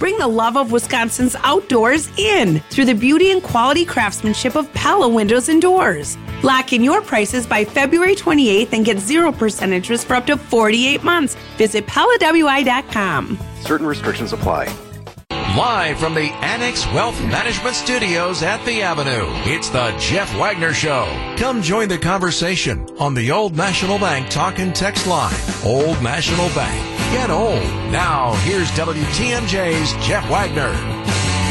Bring the love of Wisconsin's outdoors in through the beauty and quality craftsmanship of Pella Windows and Doors. Lock in your prices by February 28th and get 0% interest for up to 48 months. Visit PellaWI.com. Certain restrictions apply. Live from the Annex Wealth Management Studios at the Avenue, it's the Jeff Wagner Show. Come join the conversation on the Old National Bank talk and text line. Old National Bank. Get old. Now, here's WTMJ's Jeff Wagner.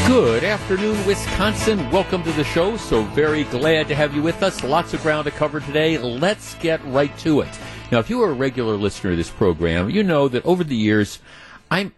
Good afternoon, Wisconsin. Welcome to the show. So very glad to have you with us. Lots of ground to cover today. Let's get right to it. Now, if you are a regular listener to this program, you know that over the years, I'm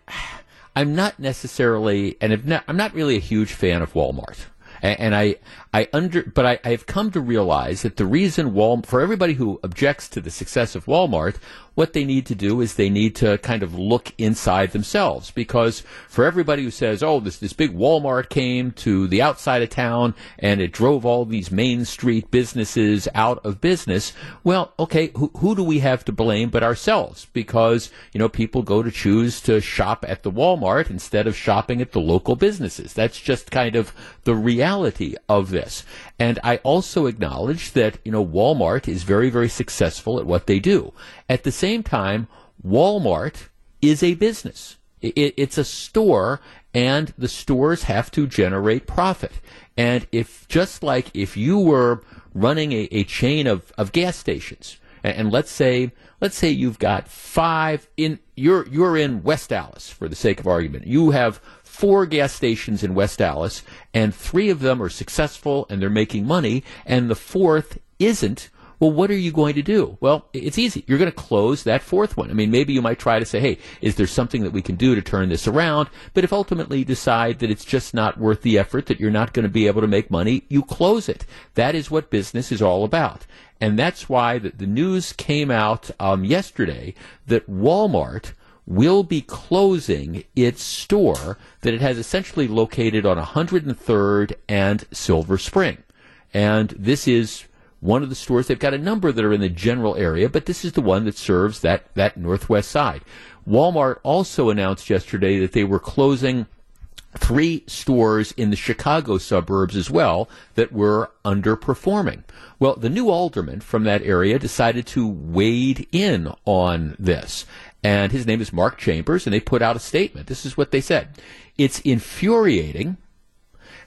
I'm not necessarily, and not, I'm not really a huge fan of Walmart. And, and I, I under, but I, have come to realize that the reason Wal, for everybody who objects to the success of Walmart, what they need to do is they need to kind of look inside themselves because for everybody who says, "Oh, this this big Walmart came to the outside of town and it drove all these main street businesses out of business," well, okay, who, who do we have to blame but ourselves? Because you know people go to choose to shop at the Walmart instead of shopping at the local businesses. That's just kind of the reality of this. And I also acknowledge that, you know, Walmart is very, very successful at what they do. At the same time, Walmart is a business. It, it's a store and the stores have to generate profit. And if, just like if you were running a, a chain of, of gas stations, and, and let's say, let's say you've got five in, you're, you're in West Allis for the sake of argument. You have four gas stations in West Allis, and three of them are successful and they're making money, and the fourth isn't. Well, what are you going to do? Well, it's easy. You're going to close that fourth one. I mean, maybe you might try to say, hey, is there something that we can do to turn this around? But if ultimately you decide that it's just not worth the effort, that you're not going to be able to make money, you close it. That is what business is all about. And that's why the, news came out um, yesterday that Walmart will be closing its store that it has essentially located on 103rd and Silver Spring. And this is one of the stores. They've got a number that are in the general area, but this is the one that serves that, that northwest side. Walmart also announced yesterday that they were closing three stores in the Chicago suburbs as well that were underperforming. Well, the new alderman from that area decided to wade in on this and his name is Mark Chambers, and they put out a statement. This is what they said. It's infuriating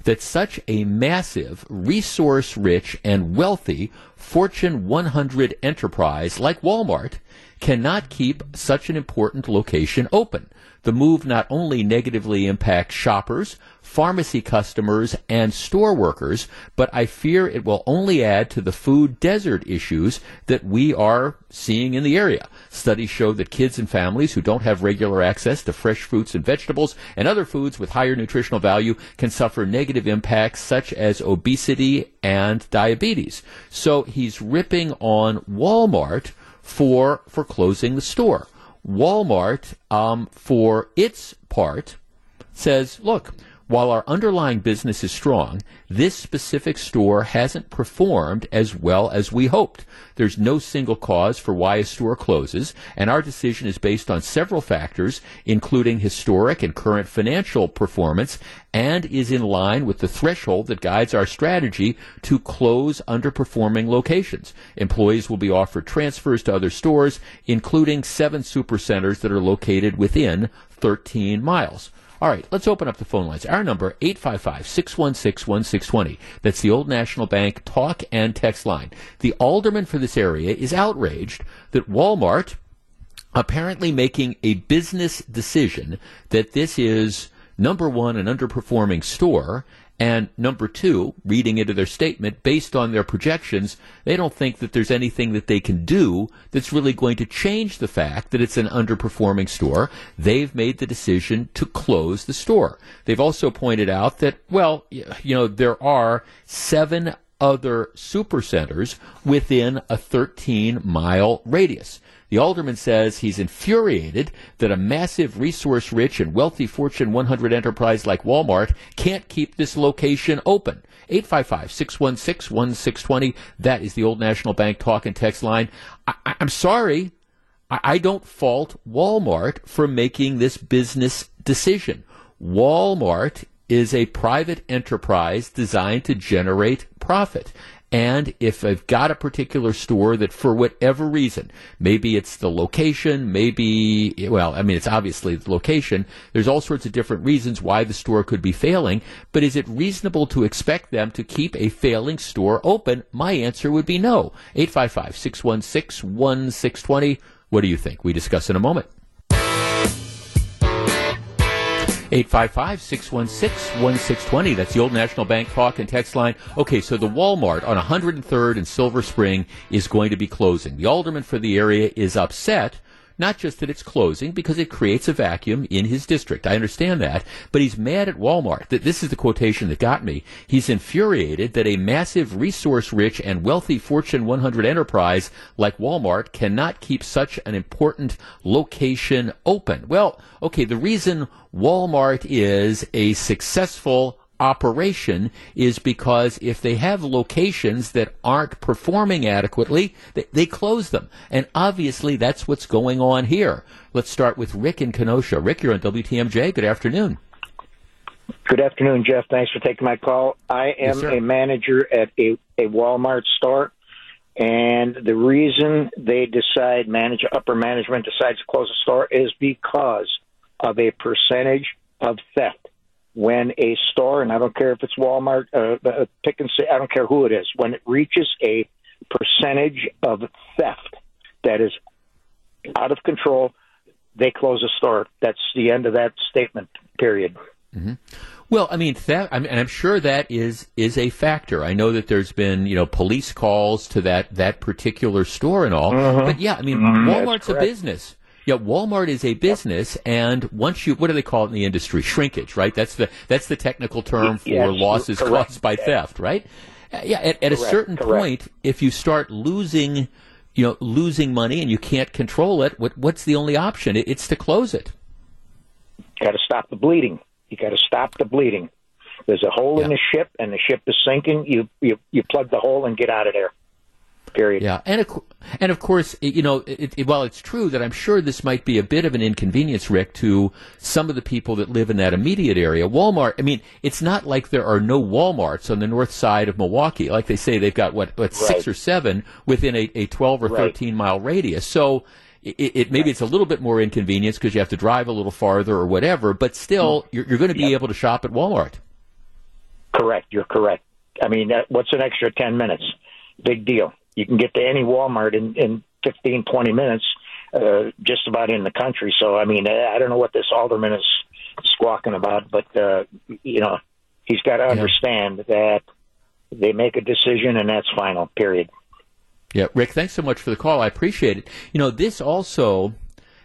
that such a massive, resource rich, and wealthy Fortune 100 enterprise like Walmart cannot keep such an important location open. The move not only negatively impacts shoppers, pharmacy customers, and store workers, but I fear it will only add to the food desert issues that we are seeing in the area. Studies show that kids and families who don't have regular access to fresh fruits and vegetables and other foods with higher nutritional value can suffer negative impacts such as obesity and diabetes. So he's ripping on Walmart for for closing the store. Walmart, um, for its part, says, look, while our underlying business is strong, this specific store hasn't performed as well as we hoped. There's no single cause for why a store closes, and our decision is based on several factors, including historic and current financial performance, and is in line with the threshold that guides our strategy to close underperforming locations. Employees will be offered transfers to other stores, including seven supercenters that are located within 13 miles. All right, let's open up the phone lines. Our number, 855-616-1620. That's the Old National Bank talk and text line. The alderman for this area is outraged that Walmart apparently making a business decision that this is number one an underperforming store and number two, reading into their statement, based on their projections, they don't think that there's anything that they can do that's really going to change the fact that it's an underperforming store. They've made the decision to close the store. They've also pointed out that, well, you know, there are seven other supercenters within a 13 mile radius. The alderman says he's infuriated that a massive, resource rich, and wealthy Fortune 100 enterprise like Walmart can't keep this location open. 855 616 1620. That is the Old National Bank talk and text line. I, am sorry. I, I don't fault Walmart for making this business decision. Walmart is a private enterprise designed to generate profit. And if I've got a particular store that for whatever reason, maybe it's the location, maybe, well, I mean, it's obviously the location. There's all sorts of different reasons why the store could be failing. But is it reasonable to expect them to keep a failing store open? My answer would be no. 855 616 1620. What do you think? We discuss in a moment. 855 616 1620. That's the Old National Bank talk and text line. Okay, so the Walmart on 103rd and Silver Spring is going to be closing. The alderman for the area is upset not just that it's closing because it creates a vacuum in his district. I understand that, but he's mad at Walmart. That this is the quotation that got me. He's infuriated that a massive resource-rich and wealthy Fortune 100 enterprise like Walmart cannot keep such an important location open. Well, okay, the reason Walmart is a successful operation is because if they have locations that aren't performing adequately, they, they, close them. And obviously that's what's going on here. Let's start with Rick in Kenosha. Rick, you're on WTMJ. Good afternoon. Good afternoon, Jeff. Thanks for taking my call. I am yes, a manager at a, a Walmart store. And the reason they decide, manage upper management decides to close a store is because of a percentage of theft when a store, and I don't care if it's Walmart, uh, uh, pick and say, I don't care who it is, when it reaches a percentage of theft that is out of control, they close a store. That's the end of that statement. Period. Mm-hmm. Well, I mean, theft, I mean, and I'm sure that is is a factor. I know that there's been you know police calls to that that particular store and all, mm-hmm. but yeah, I mean, mm-hmm. Walmart's a business. Yeah, Walmart is a business, and once you what do they call it in the industry? Shrinkage, right? That's the that's the technical term for yes, losses correct. caused by theft, right? Uh, yeah, at, at a certain correct. point, if you start losing, you know, losing money and you can't control it, what what's the only option? It, it's to close it. Got to stop the bleeding. You got to stop the bleeding. There's a hole yeah. in the ship, and the ship is sinking. You you you plug the hole and get out of there period. Yeah, and of, and of course, you know, it, it, while it's true that I'm sure this might be a bit of an inconvenience, Rick, to some of the people that live in that immediate area. Walmart. I mean, it's not like there are no WalMarts on the north side of Milwaukee. Like they say, they've got what, what right. six or seven within a, a 12 or 13 mile radius. So. It, it, maybe it's a little bit more inconvenience because you have to drive a little farther or whatever, but still, mm. you're, you're going to be yep. able to shop at Walmart. Correct. You're correct. I mean, what's an extra 10 minutes? Big deal you can get to any Walmart in, in 15, 20 minutes, uh, just about in the country. So, I mean, I don't know what this alderman is squawking about, but, uh, you know, he's got to understand that they make a decision and that's final, period. Yeah, Rick, thanks so much for the call. I appreciate it. You know, this also,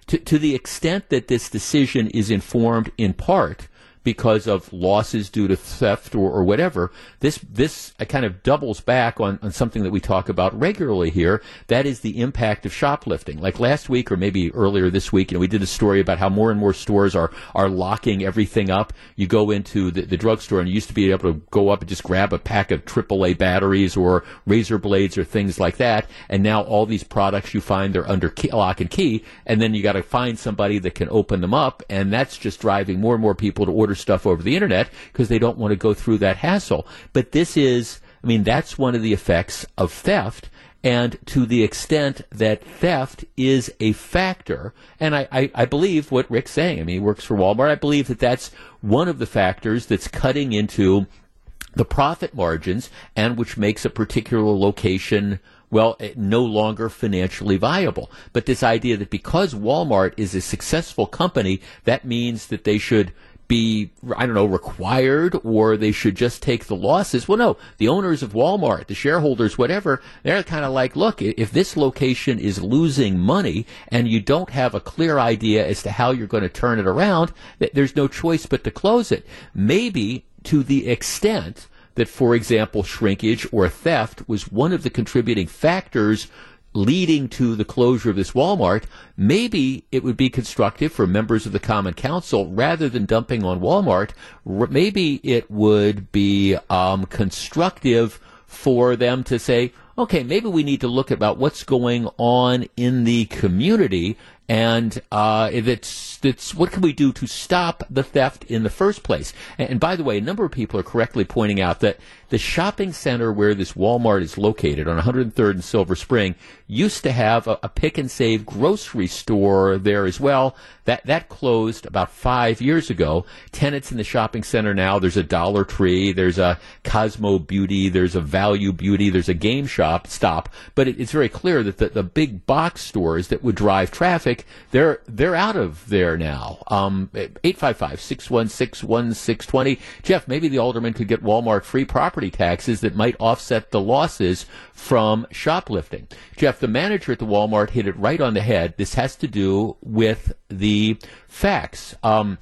to, to the extent that this decision is informed in part because of losses due to theft or, or whatever. This this kind of doubles back on, on something that we talk about regularly here. That is the impact of shoplifting. Like last week or maybe earlier this week, you know, we did a story about how more and more stores are are locking everything up. You go into the, the drugstore and you used to be able to go up and just grab a pack of AAA batteries or razor blades or things like that. And now all these products you find they're under key, lock and key, and then you got to find somebody that can open them up, and that's just driving more and more people to order order stuff over the internet because they don't want to go through that hassle. But this is, I mean, that's one of the effects of theft. And to the extent that theft is a factor, and I, I, I, believe what Rick's saying, I mean, he works for Walmart, I believe that that's one of the factors that's cutting into the profit margins and which makes a particular location well, eh, no longer financially viable. But this idea that because Walmart is a successful company, that means that they should be, I don't know, required or they should just take the losses. Well, no, the owners of Walmart, the shareholders, whatever, they're kind of like, look, if this location is losing money and you don't have a clear idea as to how you're going to turn it around, there's no choice but to close it. Maybe to the extent that, for example, shrinkage or theft was one of the contributing factors leading to the closure of this Walmart, maybe it would be constructive for members of the Common Council, rather than dumping on Walmart, maybe it would be um, constructive for them to say, okay, maybe we need to look about what's going on in the community and uh, that's what can we do to stop the theft in the first place? And, by the way, a number of people are correctly pointing out that the shopping center where this Walmart is located on 103rd and Silver Spring used to have a, a pick and save grocery store there as well. That that closed about five years ago. Tenants in the shopping center now. There's a Dollar Tree. There's a Cosmo Beauty. There's a Value Beauty. There's a Game Shop. Stop. But it, it's very clear that the, the big box stores that would drive traffic they're they're out of there now. Um, 855-616-1620. Jeff, maybe the alderman could get Walmart free property taxes that might offset the losses from shoplifting. Jeff, the manager at the Walmart hit it right on the head. This has to do with the facts. Um,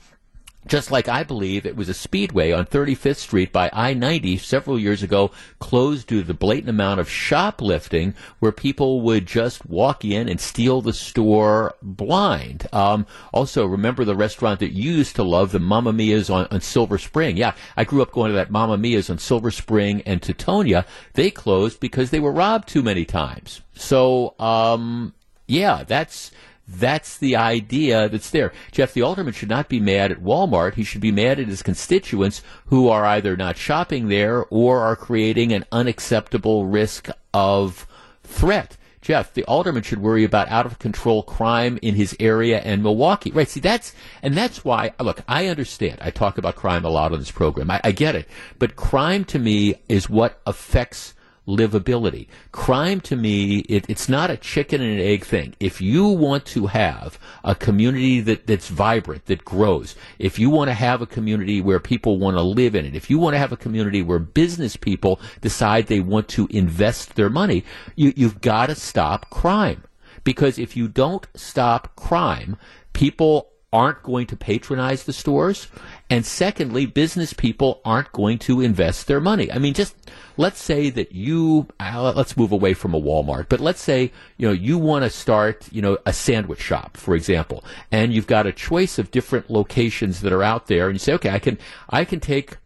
just like I believe it was a speedway on 35th Street by I-90 several years ago closed due to the blatant amount of shoplifting where people would just walk in and steal the store blind. Um, also, remember the restaurant that you used to love, the Mamma Mia's on, on, Silver Spring. Yeah, I grew up going to that Mamma Mia's on Silver Spring and Teutonia. They closed because they were robbed too many times. So, um, yeah, that's that's the idea that's there. Jeff, the alderman should not be mad at Walmart. He should be mad at his constituents who are either not shopping there or are creating an unacceptable risk of threat. Jeff, the alderman should worry about out of control crime in his area and Milwaukee. Right. See, that's, and that's why, look, I understand. I talk about crime a lot on this program. I, I get it. But crime to me is what affects livability. Crime to me, it, it's not a chicken and an egg thing. If you want to have a community that, that's vibrant, that grows, if you want to have a community where people want to live in it, if you want to have a community where business people decide they want to invest their money, you, you've got to stop crime. Because if you don't stop crime, people aren't going to patronize the stores. And secondly, business people aren't going to invest their money. I mean, just let's say that you, uh, let's move away from a Walmart, but let's say, you know, you want to start, you know, a sandwich shop, for example, and you've got a choice of different locations that are out there and you say, okay, I can, I can take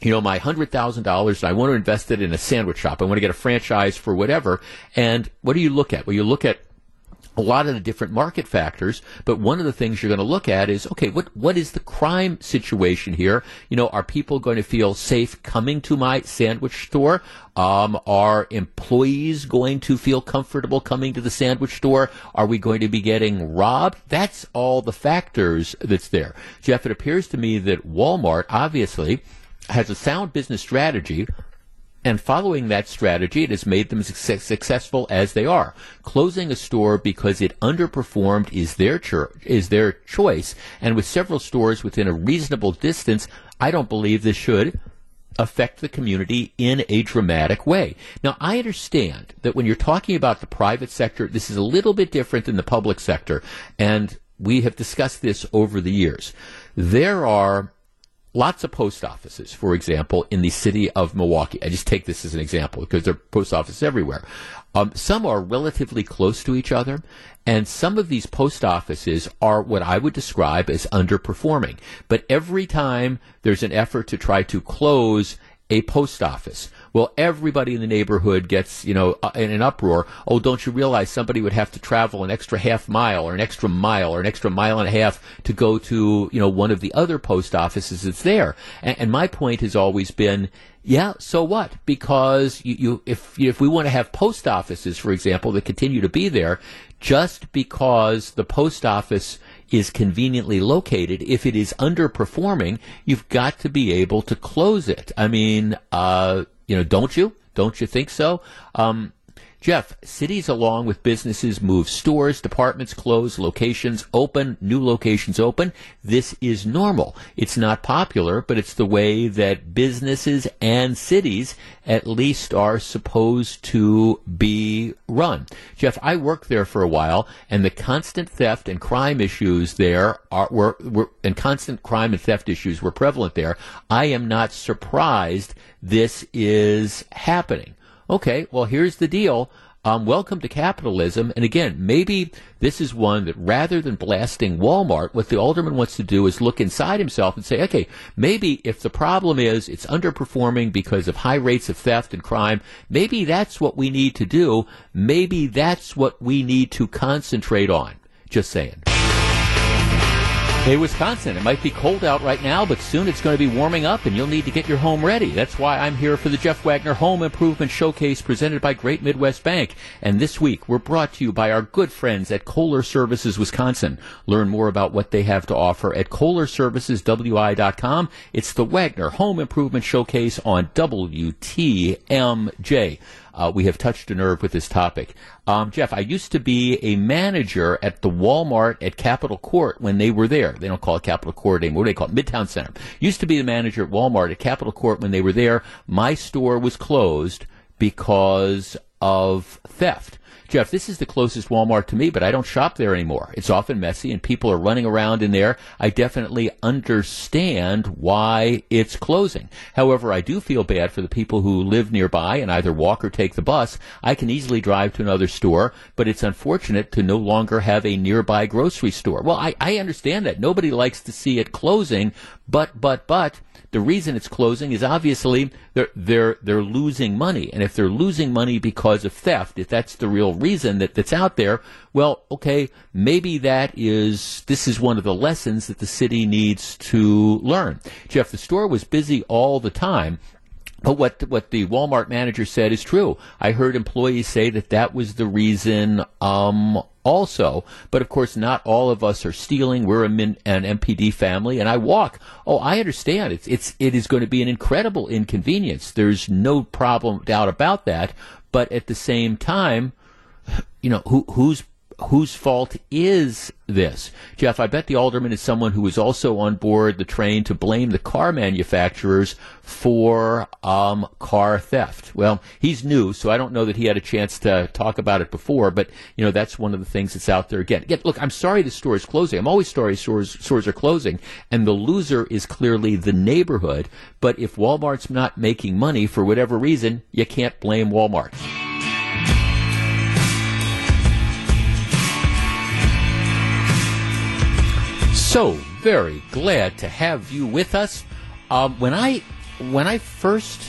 you know, my hundred thousand dollars, and I want to invest it in a sandwich shop. I want to get a franchise for whatever. And what do you look at? Well, you look at a lot of the different market factors, but one of the things you're going to look at is okay, what what is the crime situation here? You know, are people going to feel safe coming to my sandwich store? Um, are employees going to feel comfortable coming to the sandwich store? Are we going to be getting robbed? That's all the factors that's there. Jeff, it appears to me that Walmart obviously has a sound business strategy and following that strategy, it has made them su- successful as they are. Closing a store because it underperformed is their cho- is their choice. And with several stores within a reasonable distance, I don't believe this should affect the community in a dramatic way. Now, I understand that when you're talking about the private sector, this is a little bit different than the public sector. And we have discussed this over the years. There are lots of post offices, for example, in the city of Milwaukee. I just take this as an example because there are post offices everywhere. Um, some are relatively close to each other, and some of these post offices are what I would describe as underperforming. But every time there's an effort to try to close a post office, well, everybody in the neighborhood gets, you know, uh, in an uproar. Oh, don't you realize somebody would have to travel an extra half mile or an extra mile or an extra mile and a half to go to, you know, one of the other post offices that's there? And, and my point has always been, yeah, so what? Because you, you if if we want to have post offices, for example, that continue to be there, just because the post office is conveniently located, if it is underperforming, you've got to be able to close it. I mean, uh, you know, don't you? Don't you think so? Um, Jeff, cities along with businesses move stores, departments close, locations open, new locations open. This is normal. It's not popular, but it's the way that businesses and cities at least are supposed to be run. Jeff, I worked there for a while and the constant theft and crime issues there are, were, were and constant crime and theft issues were prevalent there. I am not surprised this is happening. Okay, well, here's the deal. Um, welcome to capitalism. And again, maybe this is one that rather than blasting Walmart, what the alderman wants to do is look inside himself and say, okay, maybe if the problem is it's underperforming because of high rates of theft and crime, maybe that's what we need to do. Maybe that's what we need to concentrate on. Just saying. Hey, Wisconsin, it might be cold out right now, but soon it's going to be warming up and you'll need to get your home ready. That's why I'm here for the Jeff Wagner Home Improvement Showcase presented by Great Midwest Bank. And this week, we're brought to you by our good friends at Kohler Services Wisconsin. Learn more about what they have to offer at KohlerServicesWI.com. It's the Wagner Home Improvement Showcase on WTMJ. Uh, we have touched a nerve with this topic. Um, Jeff, I used to be a manager at the Walmart at Capitol Court when they were there. They don't call it Capitol Court anymore. What do they call it? Midtown Center. Used to be the manager at Walmart at Capitol Court when they were there. My store was closed because of theft. Jeff, this is the closest Walmart to me, but I don't shop there anymore. It's often messy and people are running around in there. I definitely understand why it's closing. However, I do feel bad for the people who live nearby and either walk or take the bus. I can easily drive to another store, but it's unfortunate to no longer have a nearby grocery store. Well, I, I understand that. Nobody likes to see it closing, but, but, but, the reason it's closing is obviously they're they're they're losing money, and if they're losing money because of theft, if that's the real reason that that's out there, well, okay, maybe that is this is one of the lessons that the city needs to learn. Jeff, the store was busy all the time. But what what the Walmart manager said is true. I heard employees say that that was the reason um, also. But of course, not all of us are stealing. We're a min, an MPD family, and I walk. Oh, I understand. It's it's it is going to be an incredible inconvenience. There's no problem doubt about that. But at the same time, you know, who who's whose fault is this? Jeff, I bet the alderman is someone who is also on board the train to blame the car manufacturers for um, car theft. Well, he's new, so I don't know that he had a chance to talk about it before, but you know that's one of the things that's out there again. Again, look, I'm sorry the store is closing. I'm always sorry stores stores are closing, and the loser is clearly the neighborhood. But if Walmart's not making money for whatever reason, you can't blame Walmart. So very glad to have you with us. Um, when I when I first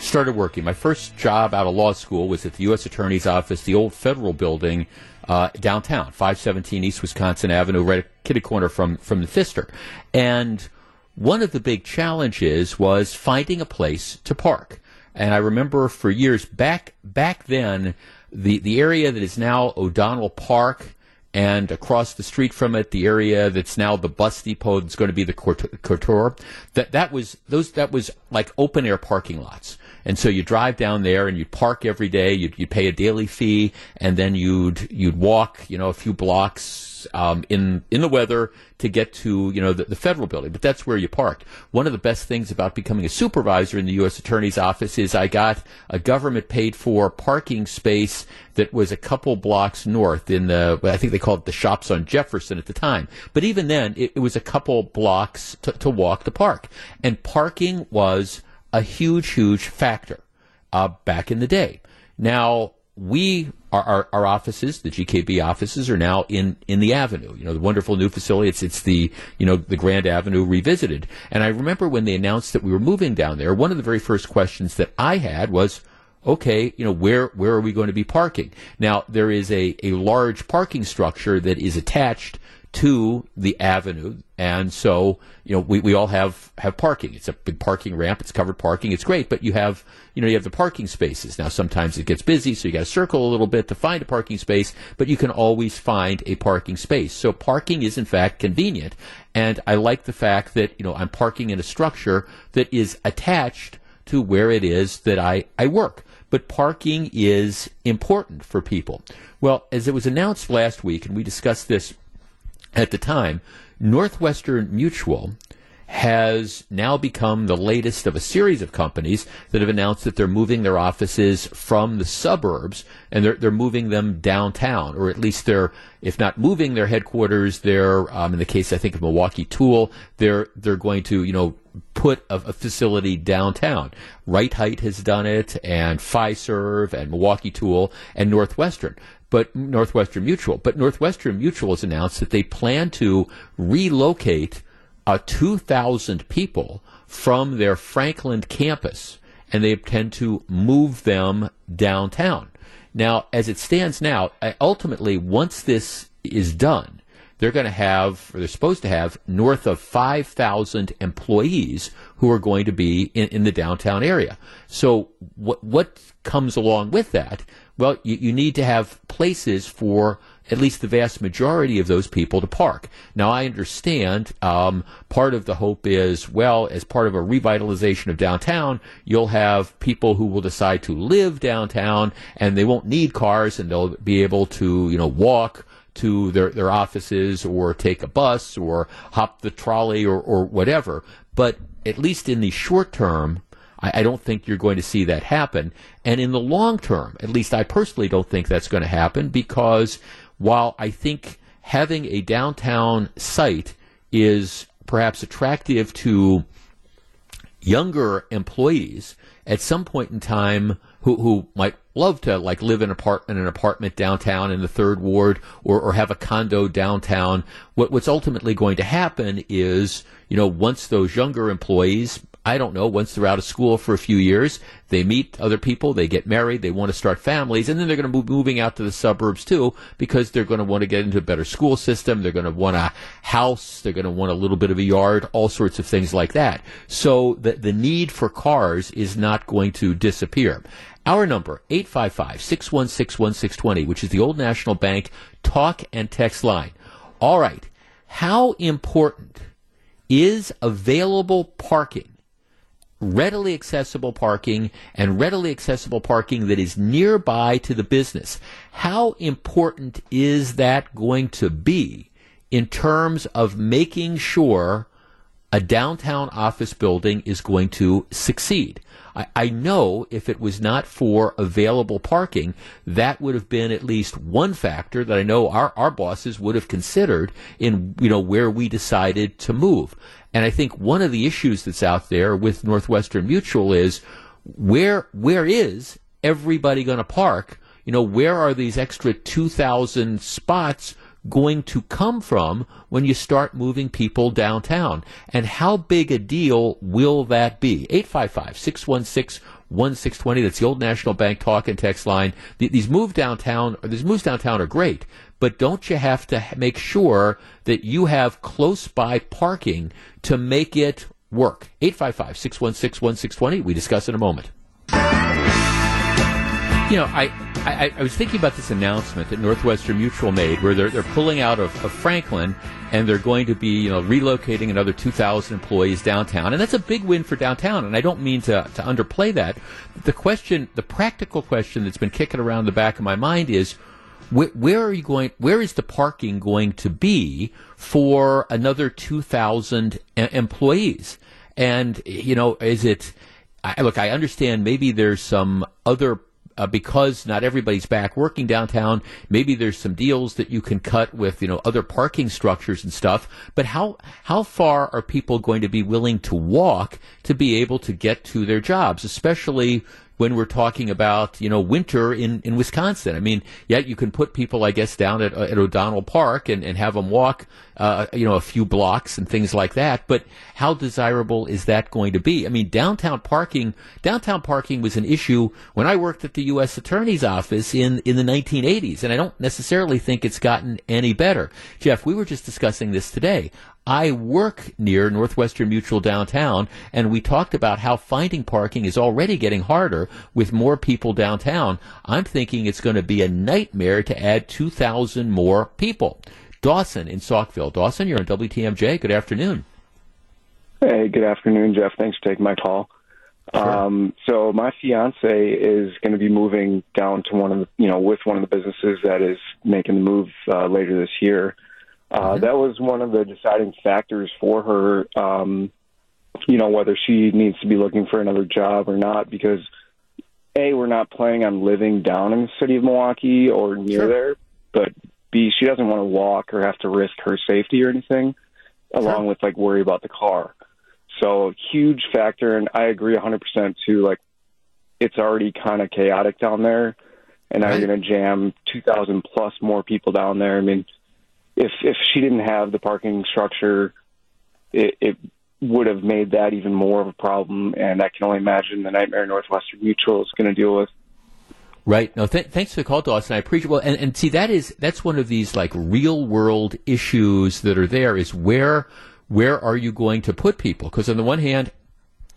started working, my first job out of law school was at the U.S. Attorney's Office, the old federal building uh, downtown, 517 East Wisconsin Avenue, right at kitty corner from from the Pfister, And one of the big challenges was finding a place to park. And I remember for years back back then, the the area that is now O'Donnell Park and across the street from it, the area that's now the bus depot that's going to be the Couture. That that was those that was like open air parking lots. And so you drive down there and you'd park every day. You'd, you'd pay a daily fee, and then you'd you'd walk, you know, a few blocks um, in in the weather to get to you know the, the, federal building. But that's where you parked. One of the best things about becoming a supervisor in the U.S. Attorney's Office is I got a government paid for parking space that was a couple blocks north in the I think they called it the shops on Jefferson at the time. But even then, it, it was a couple blocks to, to walk the park, and parking was a huge, huge factor uh, back in the day. Now, we, our, our, our, offices, the GKB offices, are now in, in the Avenue. You know, the wonderful new facility. It's, it's the, you know, the Grand Avenue revisited. And I remember when they announced that we were moving down there, one of the very first questions that I had was, okay, you know, where, where are we going to be parking? Now, there is a, a large parking structure that is attached to the avenue. And so, you know, we, we all have, have parking. It's a big parking ramp. It's covered parking. It's great, but you have, you know, you have the parking spaces. Now, sometimes it gets busy, so you got to circle a little bit to find a parking space, but you can always find a parking space. So parking is in fact convenient. And I like the fact that, you know, I'm parking in a structure that is attached to where it is that I, I work. But parking is important for people. Well, as it was announced last week, and we discussed this at the time, Northwestern Mutual has now become the latest of a series of companies that have announced that they're moving their offices from the suburbs and they're, they're moving them downtown, or at least they're, if not moving their headquarters, they're, um, in the case I think of Milwaukee Tool, they're, they're going to, you know, put a, a, facility downtown. Rite-Hite has done it, and Fiserv, and Milwaukee Tool, and Northwestern. But Northwestern Mutual. But Northwestern Mutual has announced that they plan to relocate uh, 2,000 people from their Franklin campus, and they intend to move them downtown. Now, as it stands now, ultimately, once this is done, they're going to have, or they're supposed to have, north of 5,000 employees who are going to be in, in the downtown area. So, what, what comes along with that? Well, you, you need to have places for at least the vast majority of those people to park. Now, I understand um, part of the hope is, well, as part of a revitalization of downtown, you'll have people who will decide to live downtown and they won't need cars and they'll be able to, you know, walk to their, their offices or take a bus or hop the trolley or, or whatever. But at least in the short term, I, I, don't think you're going to see that happen. And in the long term, at least I personally don't think that's going to happen because while I think having a downtown site is perhaps attractive to younger employees at some point in time who, who might love to like live in, apart- in an apartment downtown in the third ward or, or have a condo downtown. What, what's ultimately going to happen is, you know, once those younger employees I don't know, once they're out of school for a few years, they meet other people, they get married, they want to start families, and then they're going to be moving out to the suburbs too because they're going to want to get into a better school system, they're going to want a house, they're going to want a little bit of a yard, all sorts of things like that. So the, the need for cars is not going to disappear. Our number, 855-616-1620, which is the Old National Bank talk and text line. All right. How important is available parking readily accessible parking and readily accessible parking that is nearby to the business. How important is that going to be in terms of making sure a downtown office building is going to succeed? I, I know if it was not for available parking, that would have been at least one factor that I know our, our bosses would have considered in you know where we decided to move. And I think one of the issues that's out there with Northwestern Mutual is where where is everybody going to park? You know, where are these extra 2,000 spots going to come from when you start moving people downtown? And how big a deal will that be? 855 616 1620. That's the old National Bank talk and text line. These move downtown, these moves downtown are great, but don't you have to make sure that you have close by parking to make it work? 855 616 1620. We discuss in a moment. You know, I, I, I, was thinking about this announcement that Northwestern Mutual made where they're, they're pulling out of, of Franklin and they're going to be, you know, relocating another 2,000 employees downtown. And that's a big win for downtown. And I don't mean to, to underplay that. The question, the practical question that's been kicking around the back of my mind is, where, where, are you going? Where is the parking going to be for another 2,000 employees? And, you know, is it, I, look, I understand maybe there's some other uh, because not everybody's back working downtown. Maybe there's some deals that you can cut with, you know, other parking structures and stuff. But how how far are people going to be willing to walk to be able to get to their jobs, especially when we're talking about you know winter in, in Wisconsin. I mean, yet you can put people, I guess, down at, at O'Donnell Park and, and have them walk, uh, you know, a few blocks and things like that. But how desirable is that going to be? I mean, downtown parking, downtown parking was an issue when I worked at the U.S. Attorney's Office in in the 1980s, and I don't necessarily think it's gotten any better. Jeff, we were just discussing this today. I work near Northwestern Mutual downtown, and we talked about how finding parking is already getting harder with more people downtown. I'm thinking it's going to be a nightmare to add 2,000 more people. Dawson in Saukville. Dawson, you're on WTMJ. Good afternoon. Hey, good afternoon, Jeff. Thanks for taking my call. Sure. Um, so my fiance is going to be moving down to one of the, you know, with one of the businesses that is making the move uh, later this year. Uh, mm-hmm. That was one of the deciding factors for her, um, you know, whether she needs to be looking for another job or not, because A, we're not planning on living down in the city of Milwaukee or near sure. there, but B, she doesn't want to walk or have to risk her safety or anything, along sure. with like worry about the car. So huge factor, and I agree 100% too. Like it's already kind of chaotic down there, and now you're going to jam 2,000 plus more people down there. I mean, if if she didn't have the parking structure, it, it would have made that even more of a problem. And I can only imagine the nightmare Northwestern Mutual is going to deal with. Right. No. Th- thanks for the call, Dawson. I appreciate. Well, and, and see, that is that's one of these like real world issues that are there. Is where where are you going to put people? Because on the one hand,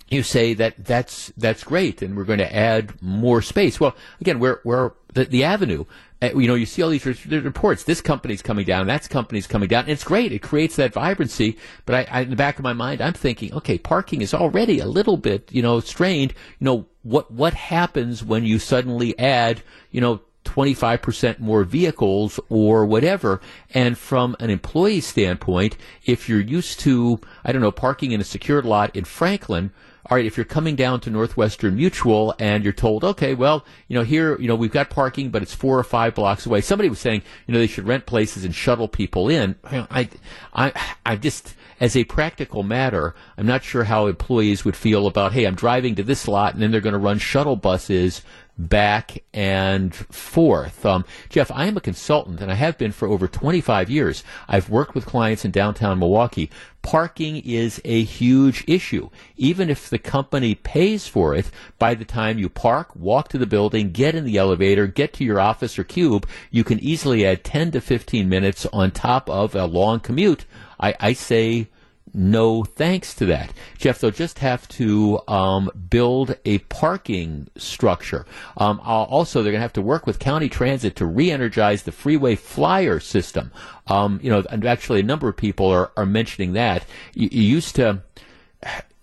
you say that that's that's great, and we're going to add more space. Well, again, we're we're the, the avenue. You know, you see all these reports. This company's coming down. That's company's coming down. And it's great. It creates that vibrancy. But I, I, in the back of my mind, I'm thinking, okay, parking is already a little bit, you know, strained. You know, what what happens when you suddenly add, you know, 25% more vehicles or whatever. And from an employee standpoint, if you're used to, I don't know, parking in a secured lot in Franklin, all right, if you're coming down to Northwestern Mutual and you're told, okay, well, you know, here, you know, we've got parking, but it's four or five blocks away. Somebody was saying, you know, they should rent places and shuttle people in. I, I, I just, as a practical matter, I'm not sure how employees would feel about, hey, I'm driving to this lot and then they're going to run shuttle buses back and forth. Um, Jeff, I am a consultant and I have been for over 25 years. I've worked with clients in downtown Milwaukee. Parking is a huge issue. Even if the company pays for it, by the time you park, walk to the building, get in the elevator, get to your office or cube, you can easily add 10 to 15 minutes on top of a long commute. I, I say no thanks to that. Jeff, they'll just have to um, build a parking structure. Um, also, they're going to have to work with county transit to re-energize the freeway flyer system. Um, you know, and actually, a number of people are, are mentioning that. You, you used to.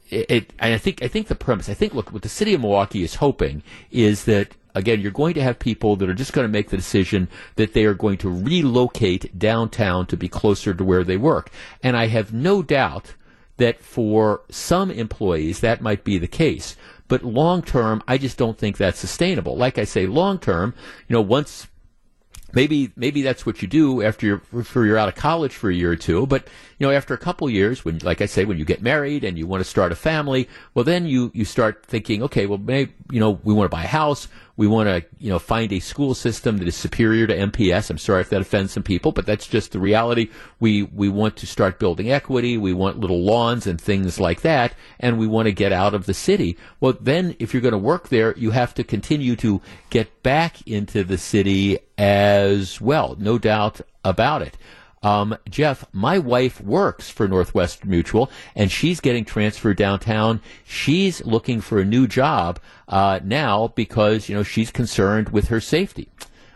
It, it, I think I think the premise. I think look, what the city of Milwaukee is hoping is that again, you're going to have people that are just going to make the decision that they are going to relocate downtown to be closer to where they work. And I have no doubt that for some employees that might be the case. But long term, I just don't think that's sustainable. Like I say, long term, you know, once maybe maybe that's what you do after you're for you're out of college for a year or two. But you know, after a couple years, when like I say, when you get married and you want to start a family, well, then you you start thinking, okay, well, maybe you know, we want to buy a house. We want to, you know, find a school system that is superior to MPS. I'm sorry if that offends some people, but that's just the reality. We we want to start building equity. We want little lawns and things like that, and we want to get out of the city. Well, then if you're going to work there, you have to continue to get back into the city as well. No doubt about it. Um, Jeff, my wife works for Northwestern Mutual, and she's getting transferred downtown. She's looking for a new job uh, now because you know she's concerned with her safety.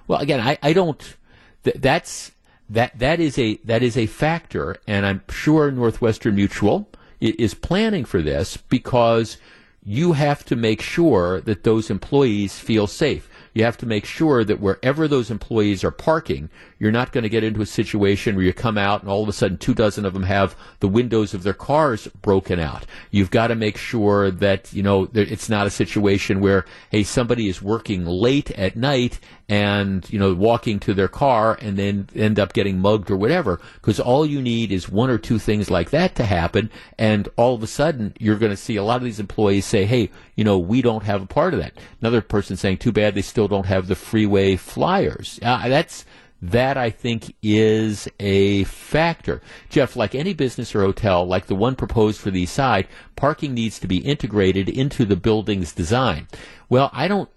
Well, again, I, I don't. Th- that's that that is a that is a factor, and I'm sure Northwestern Mutual is planning for this because you have to make sure that those employees feel safe you have to make sure that wherever those employees are parking, you're not going to get into a situation where you come out and all of a sudden two dozen of them have the windows of their cars broken out. You've got to make sure that, you know, it's not a situation where, hey, somebody is working late at night and you know walking to their car and then end up getting mugged or whatever because all you need is one or two things like that to happen and all of a sudden you're going to see a lot of these employees say hey you know we don't have a part of that another person saying too bad they still don't have the freeway flyers uh, that's that I think is a factor. Jeff, like any business or hotel, like the one proposed for the east side, parking needs to be integrated into the building's design. Well, I don't,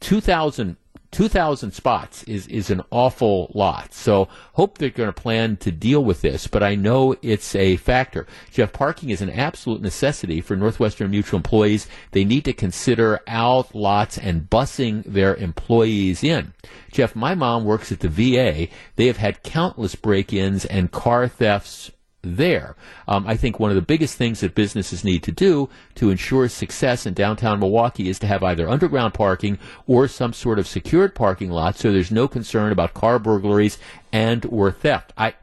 2000 2,000 spots is, is an awful lot. So hope they're going to plan to deal with this, but I know it's a factor. Jeff, parking is an absolute necessity for Northwestern Mutual employees. They need to consider out lots and busing their employees in. Jeff, my mom works at the VA. They have had countless break-ins and car thefts there. Um, I think one of the biggest things that businesses need to do to ensure success in downtown Milwaukee is to have either underground parking or some sort of secured parking lot so there's no concern about car burglaries and or theft. I,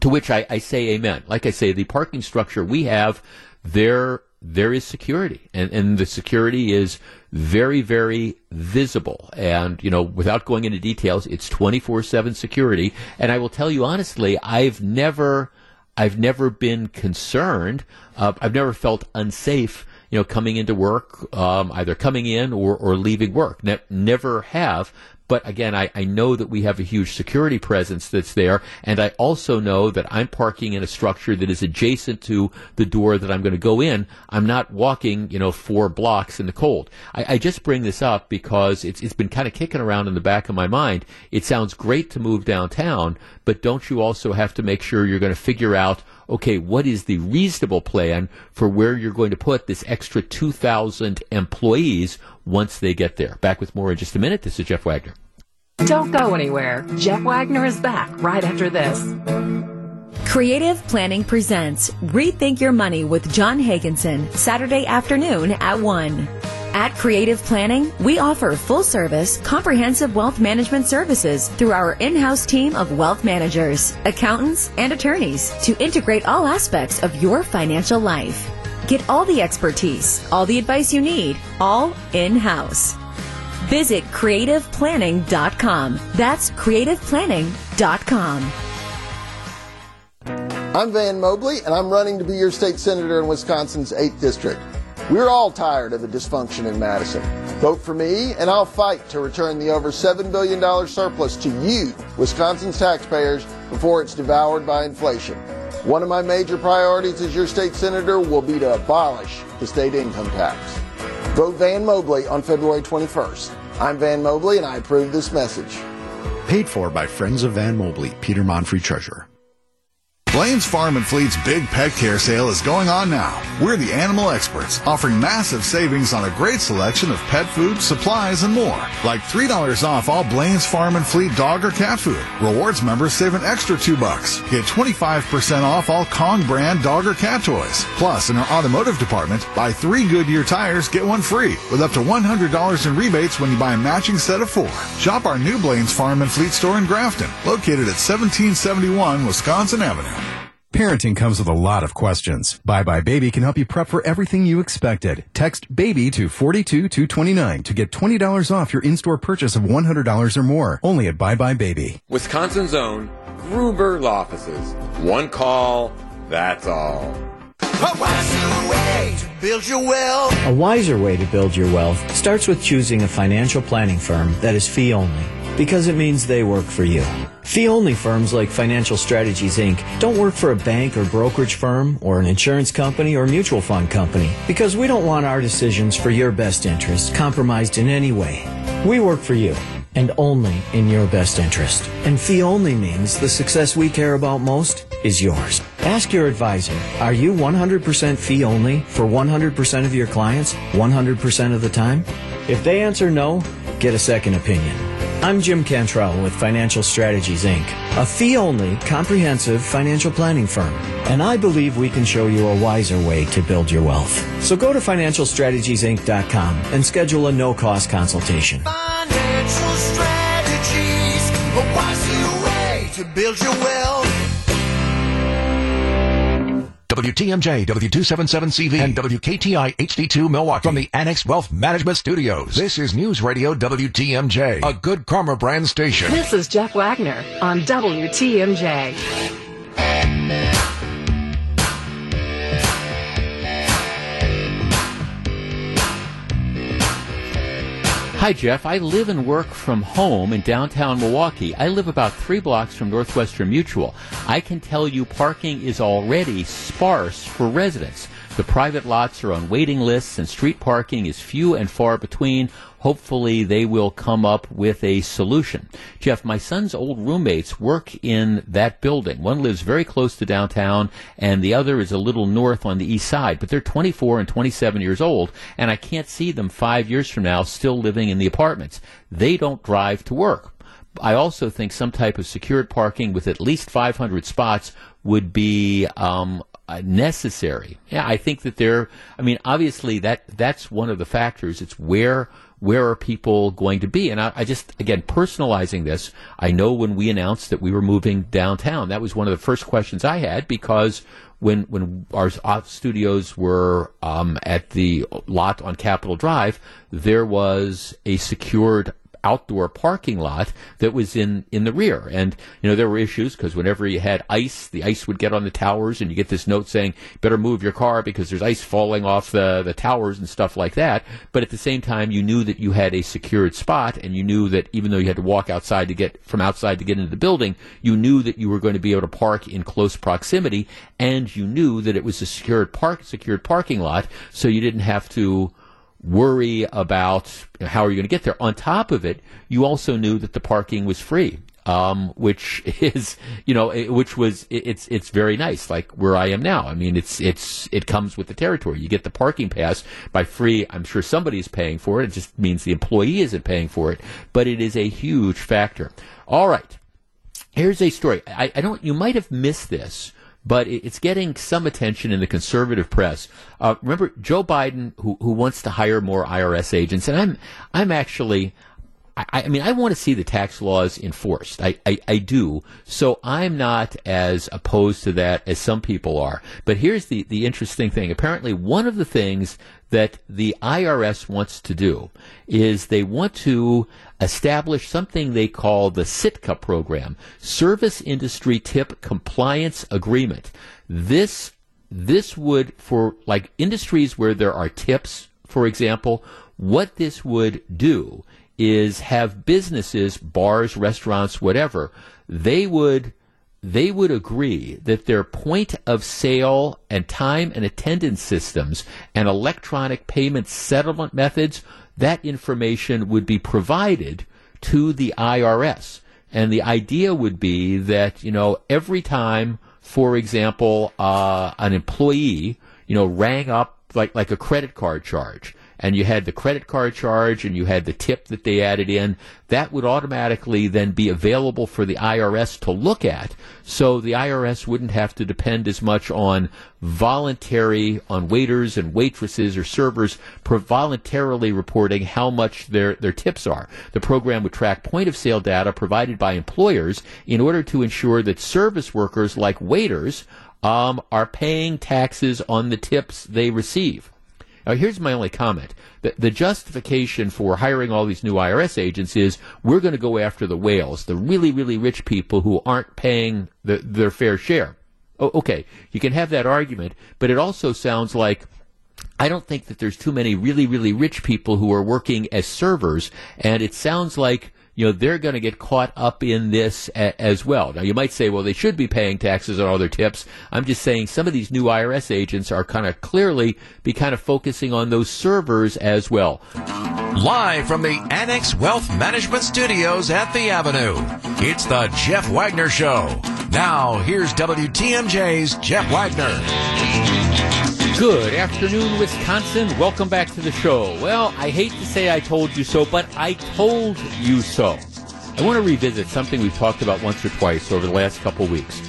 to which I, I say amen. Like I say, the parking structure we have, there there is security, and, and the security is very, very visible. And, you know, without going into details, it's 24 7 security. And I will tell you honestly, I've never I've never been concerned. Uh, I've never felt unsafe you know, coming into work, um, either coming in or, or leaving work. Ne- never have. But again, I, I know that we have a huge security presence that's there, and I also know that I'm parking in a structure that is adjacent to the door that I'm going to go in. I'm not walking, you know, four blocks in the cold. I, I just bring this up because it's it's been kind of kicking around in the back of my mind. It sounds great to move downtown, but don't you also have to make sure you're going to figure out okay, what is the reasonable plan for where you're going to put this extra 2,000 employees once they get there? Back with more in just a minute. This is Jeff Wagner. Don't go anywhere. Jeff Wagner is back right after this. Creative Planning presents Rethink Your Money with John Hagensen, Saturday afternoon at 1. At Creative Planning, we offer full service, comprehensive wealth management services through our in house team of wealth managers, accountants, and attorneys to integrate all aspects of your financial life. Get all the expertise, all the advice you need, all in house. Visit creativeplanning.com. That's creativeplanning.com. I'm Van Mobley, and I'm running to be your state senator in Wisconsin's 8th District. We're all tired of the dysfunction in Madison. Vote for me, and I'll fight to return the over $7 billion surplus to you, Wisconsin's taxpayers, before it's devoured by inflation. One of my major priorities as your state senator will be to abolish the state income tax. Vote Van Mobley on February 21st. I'm Van Mobley, and I approve this message. Paid for by Friends of Van Mobley, Peter Monfrey, Treasurer. Blaine's Farm and Fleet's big pet care sale is going on now. We're the animal experts, offering massive savings on a great selection of pet food, supplies, and more. Like $3 off all Blaine's Farm and Fleet dog or cat food. Rewards members save an extra 2 bucks. Get 25% off all Kong brand dog or cat toys. Plus, in our automotive department, buy 3 Goodyear tires, get one free, with up to $100 in rebates when you buy a matching set of 4. Shop our new Blaine's Farm and Fleet store in Grafton, located at 1771 Wisconsin Avenue. Parenting comes with a lot of questions. buybuy BABY can help you prep for everything you expected. Text BABY to 42229 to get $20 off your in-store purchase of $100 or more. Only at buybuy BABY. Wisconsin's own Gruber Law Offices. One call, that's all. A wiser way to build your wealth. A wiser way to build your wealth starts with choosing a financial planning firm that is fee only because it means they work for you. Fee only firms like Financial Strategies Inc. don't work for a bank or brokerage firm or an insurance company or mutual fund company because we don't want our decisions for your best interest compromised in any way. We work for you and only in your best interest. And fee only means the success we care about most is yours. Ask your advisor, are you 100% fee only for 100% of your clients 100% of the time? If they answer no, get a second opinion. I'm Jim Cantrell with Financial Strategies Inc., a fee only, comprehensive financial planning firm. And I believe we can show you a wiser way to build your wealth. So go to financialstrategiesinc.com and schedule a no cost consultation. Financial strategies, a wiser way to build your wealth. WTMJ, W277CV, and WKTI HD2 Milwaukee from the Annex Wealth Management Studios. This is News Radio WTMJ, a good karma brand station. This is Jeff Wagner on WTMJ. Hi, Jeff. I live and work from home in downtown Milwaukee. I live about three blocks from Northwestern Mutual. I can tell you parking is already sparse for residents. The private lots are on waiting lists and street parking is few and far between. Hopefully they will come up with a solution. Jeff, my son's old roommates work in that building. One lives very close to downtown and the other is a little north on the east side, but they're 24 and 27 years old and I can't see them five years from now still living in the apartments. They don't drive to work. I also think some type of secured parking with at least 500 spots would be um, necessary. Yeah, I think that there. I mean, obviously that that's one of the factors. It's where where are people going to be? And I, I, just again personalizing this. I know when we announced that we were moving downtown, that was one of the first questions I had because when when our studios were um, at the lot on Capitol Drive, there was a secured outdoor parking lot that was in, in the rear. And, you know, there were issues because whenever you had ice, the ice would get on the towers and you get this note saying, better move your car because there's ice falling off the, the towers and stuff like that. But at the same time, you knew that you had a secured spot and you knew that even though you had to walk outside to get from outside to get into the building, you knew that you were going to be able to park in close proximity and you knew that it was a secured park, secured parking lot. So you didn't have to worry about how are you going to get there. On top of it, you also knew that the parking was free. Um, which is, you know, which was, it's, it's very nice, like where I am now. I mean, it's, it's, it comes with the territory. You get the parking pass by free. I'm sure somebody is paying for it. It just means the employee isn't paying for it, but it is a huge factor. All right. Here's a story. I, I don't, you might have missed this but it's getting some attention in the conservative press. Uh, remember Joe Biden, who who wants to hire more IRS agents, and I'm I'm actually. I, I mean, I want to see the tax laws enforced. I, I, I do. So I'm not as opposed to that as some people are. But here's the, the interesting thing. Apparently, one of the things that the IRS wants to do is they want to establish something they call the SITCA program, Service Industry Tip Compliance Agreement. This this would for like industries where there are tips, for example, what this would do is have businesses, bars, restaurants, whatever, they would they would agree that their point of sale and time and attendance systems and electronic payment settlement methods, that information would be provided to the IRS. And the idea would be that, you know, every time, for example, uh, an employee, you know, rang up like, like a credit card charge and you had the credit card charge and you had the tip that they added in, that would automatically then be available for the IRS to look at. So the IRS wouldn't have to depend as much on voluntary, on waiters and waitresses or servers voluntarily reporting how much their, their tips are. The program would track point of sale data provided by employers in order to ensure that service workers like waiters um, are paying taxes on the tips they receive. Now, here's my only comment. The, the justification for hiring all these new IRS agents is we're going to go after the whales, the really, really rich people who aren't paying the, their fair share. Oh, okay, you can have that argument, but it also sounds like I don't think that there's too many really, really rich people who are working as servers, and it sounds like you know, they're going to get caught up in this a- as well. Now, you might say, well, they should be paying taxes on all their tips. I'm just saying some of these new IRS agents are kind of clearly be kind of focusing on those servers as well. Live from the Annex Wealth Management Studios at the Avenue, it's the Jeff Wagner Show. Now, here's WTMJ's Jeff Wagner. Good afternoon, Wisconsin. Welcome back to the show. Well, I hate to say I told you so, but I told you so. I want to revisit something we've talked about once or twice over the last couple weeks.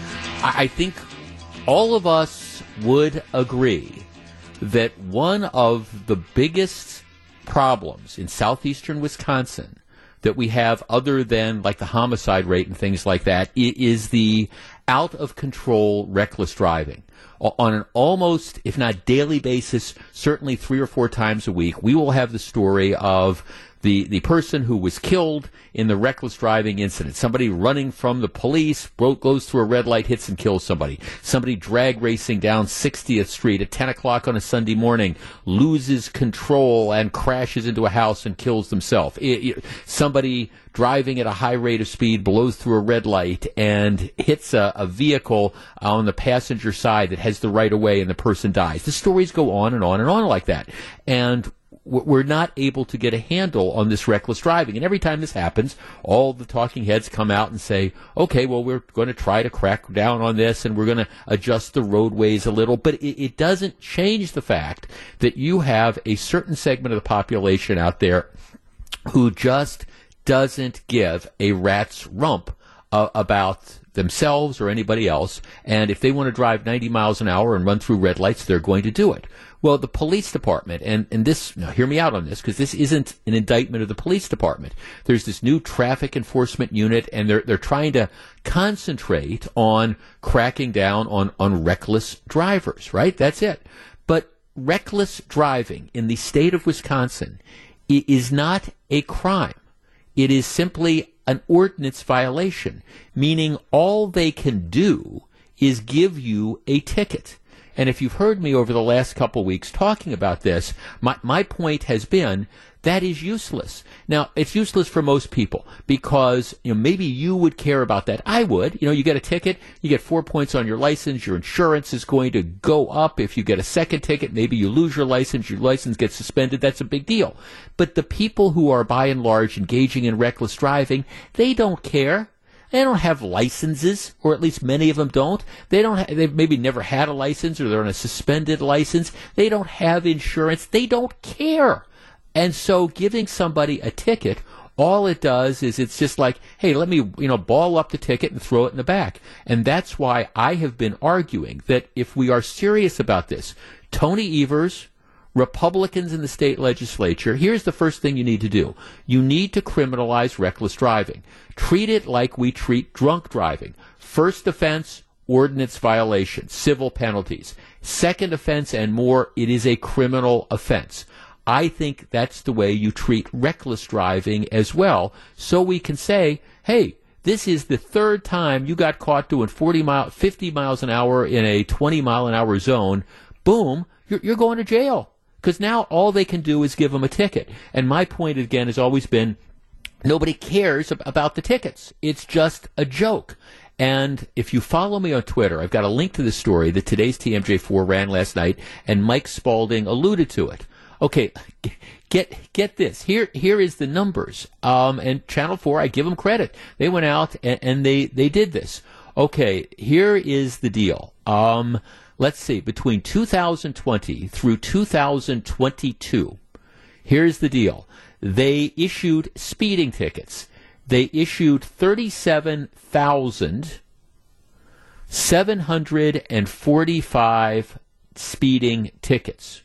I, think all of us would agree that one of the biggest problems in southeastern Wisconsin that we have other than like the homicide rate and things like that is the out of control reckless driving on an almost, if not daily basis, certainly three or four times a week, we will have the story of the, the person who was killed in the reckless driving incident. Somebody running from the police, goes through a red light, hits and kills somebody. Somebody drag racing down 60th Street at 10 o'clock on a Sunday morning, loses control and crashes into a house and kills themselves. somebody driving at a high rate of speed blows through a red light and hits a, a vehicle on the passenger side that has the right of way and the person dies. The stories go on and on and on like that. And we're not able to get a handle on this reckless driving. And every time this happens, all the talking heads come out and say, okay, well, we're going to try to crack down on this and we're going to adjust the roadways a little. But it, it doesn't change the fact that you have a certain segment of the population out there who just doesn't give a rat's rump uh, about themselves or anybody else. And if they want to drive 90 miles an hour and run through red lights, they're going to do it. Well, the police department, and, and this, now hear me out on this, because this isn't an indictment of the police department. There's this new traffic enforcement unit, and they're, they're trying to concentrate on cracking down on, on reckless drivers, right? That's it. But reckless driving in the state of Wisconsin is not a crime It is simply an ordinance violation, meaning all they can do is give you a ticket. And if you've heard me over the last couple weeks talking about this, my, my point has been that is useless. Now, it's useless for most people because, you know, maybe you would care about that. I would. You know, you get a ticket, you get four points on your license, your insurance is going to go up. If you get a second ticket, maybe you lose your license, your license gets suspended. That's a big deal. But the people who are by and large engaging in reckless driving, they don't care. They don't have licenses, or at least many of them don't. They don't. Ha- they've maybe never had a license, or they're on a suspended license. They don't have insurance. They don't care. And so, giving somebody a ticket, all it does is it's just like, hey, let me you know ball up the ticket and throw it in the back. And that's why I have been arguing that if we are serious about this, Tony Evers. Republicans in the state legislature, here's the first thing you need to do. You need to criminalize reckless driving. Treat it like we treat drunk driving. First offense, ordinance violation, civil penalties. Second offense and more, it is a criminal offense. I think that's the way you treat reckless driving as well. So we can say, hey, this is the third time you got caught doing 40 mile, 50 miles an hour in a 20 mile an hour zone. Boom, you're, you're going to jail because now all they can do is give them a ticket. And my point again has always been nobody cares ab- about the tickets. It's just a joke. And if you follow me on Twitter, I've got a link to the story that today's TMJ4 ran last night, and Mike Spalding alluded to it. Okay, get get this. Here here is the numbers. Um, and Channel Four, I give them credit. They went out and, and they they did this. Okay, here is the deal. Um, let's see, between 2020 through 2022, here's the deal. They issued speeding tickets. They issued 37,745 speeding tickets.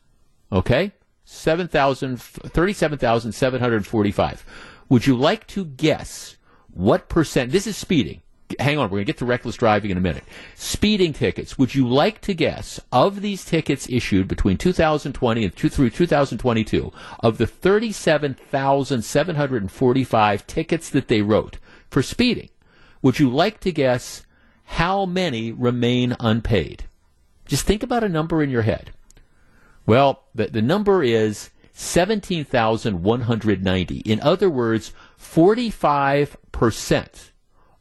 Okay? 7,000, 37,745. Would you like to guess what percent? This is speeding hang on, we're going to get to reckless driving in a minute. Speeding tickets. Would you like to guess of these tickets issued between 2020 and two, through 2022 of the 37,745 tickets that they wrote for speeding? Would you like to guess how many remain unpaid? Just think about a number in your head. Well, the, the number is 17,190. In other words, 45%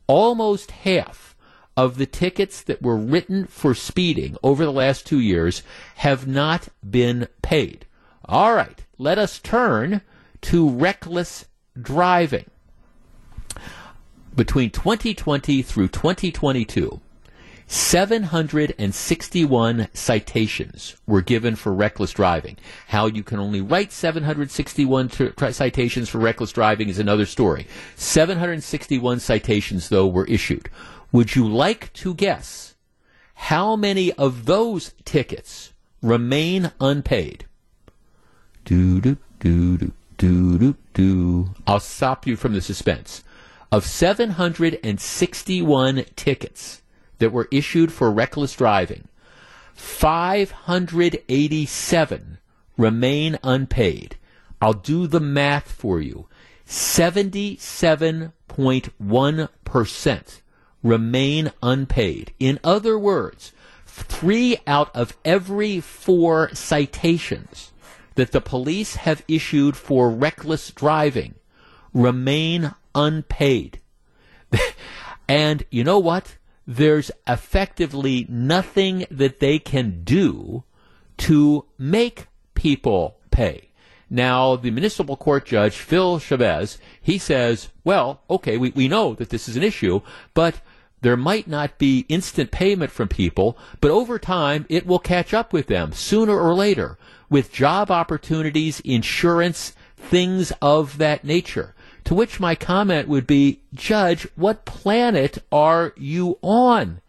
almost half of the tickets that were written for speeding over the last two years have not been paid. All right, let us turn to reckless driving. Between 2020 through 2022, 761 citations were given for reckless driving. How you can only write 761 t- citations for reckless driving is another story. 761 citations, though, were issued. Would you like to guess how many of those tickets remain unpaid? Do do do do do do do. I'll stop you from the suspense. Of 761 tickets, that were issued for reckless driving, 587 remain unpaid. I'll do the math for you. 77.1% remain unpaid. In other words, three out of every four citations that the police have issued for reckless driving remain unpaid. and you know what? There's effectively nothing that they can do to make people pay. Now, the municipal court judge, Phil Chavez, he says, well, okay, we, we know that this is an issue, but there might not be instant payment from people, but over time it will catch up with them sooner or later with job opportunities, insurance, things of that nature. To which my comment would be, Judge, what planet are you on?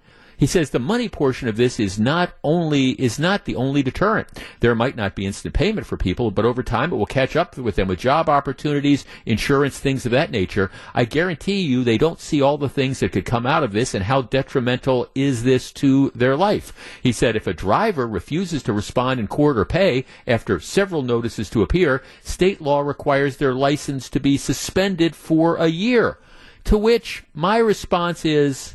He says the money portion of this is not only is not the only deterrent. There might not be instant payment for people, but over time it will catch up with them with job opportunities, insurance, things of that nature. I guarantee you they don't see all the things that could come out of this and how detrimental is this to their life. He said if a driver refuses to respond in court or pay after several notices to appear, state law requires their license to be suspended for a year. To which my response is,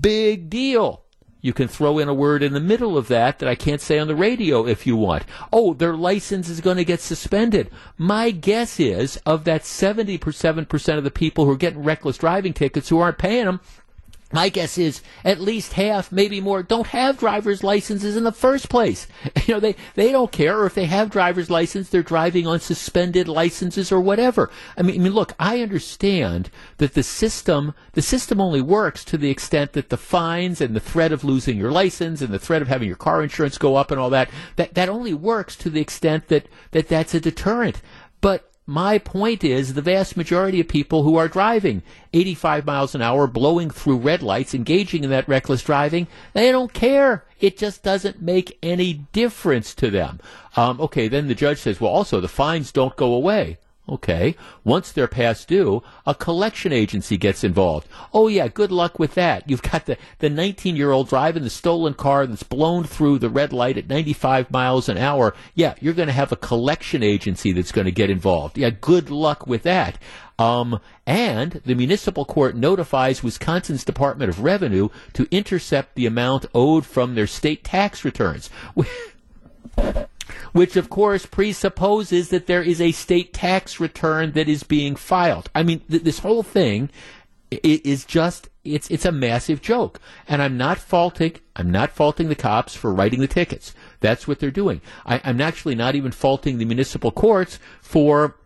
big deal. You can throw in a word in the middle of that that I can't say on the radio if you want. Oh, their license is going to get suspended. My guess is of that 77% of the people who are getting reckless driving tickets who aren't paying them, my guess is at least half, maybe more, don't have driver's licenses in the first place. You know, they, they don't care, or if they have driver's license, they're driving on suspended licenses or whatever. I mean, I mean, look, I understand that the system, the system only works to the extent that the fines and the threat of losing your license and the threat of having your car insurance go up and all that, that, that only works to the extent that, that that's a deterrent. But my point is the vast majority of people who are driving 85 miles an hour, blowing through red lights, engaging in that reckless driving, they don't care. It just doesn't make any difference to them. Um, okay, then the judge says, well, also the fines don't go away. Okay. Once they're past due, a collection agency gets involved. Oh yeah, good luck with that. You've got the, the 19 year old driving the stolen car that's blown through the red light at 95 miles an hour. Yeah, you're going to have a collection agency that's going to get involved. Yeah, good luck with that. Um, and the municipal court notifies Wisconsin's Department of Revenue to intercept the amount owed from their state tax returns. which of course presupposes that there is a state tax return that is being filed. I mean, th- this whole thing is just it's it's a massive joke, and I'm not faulting I'm not faulting the cops for writing the tickets. That's what they're doing. I, I'm actually not even faulting the municipal courts for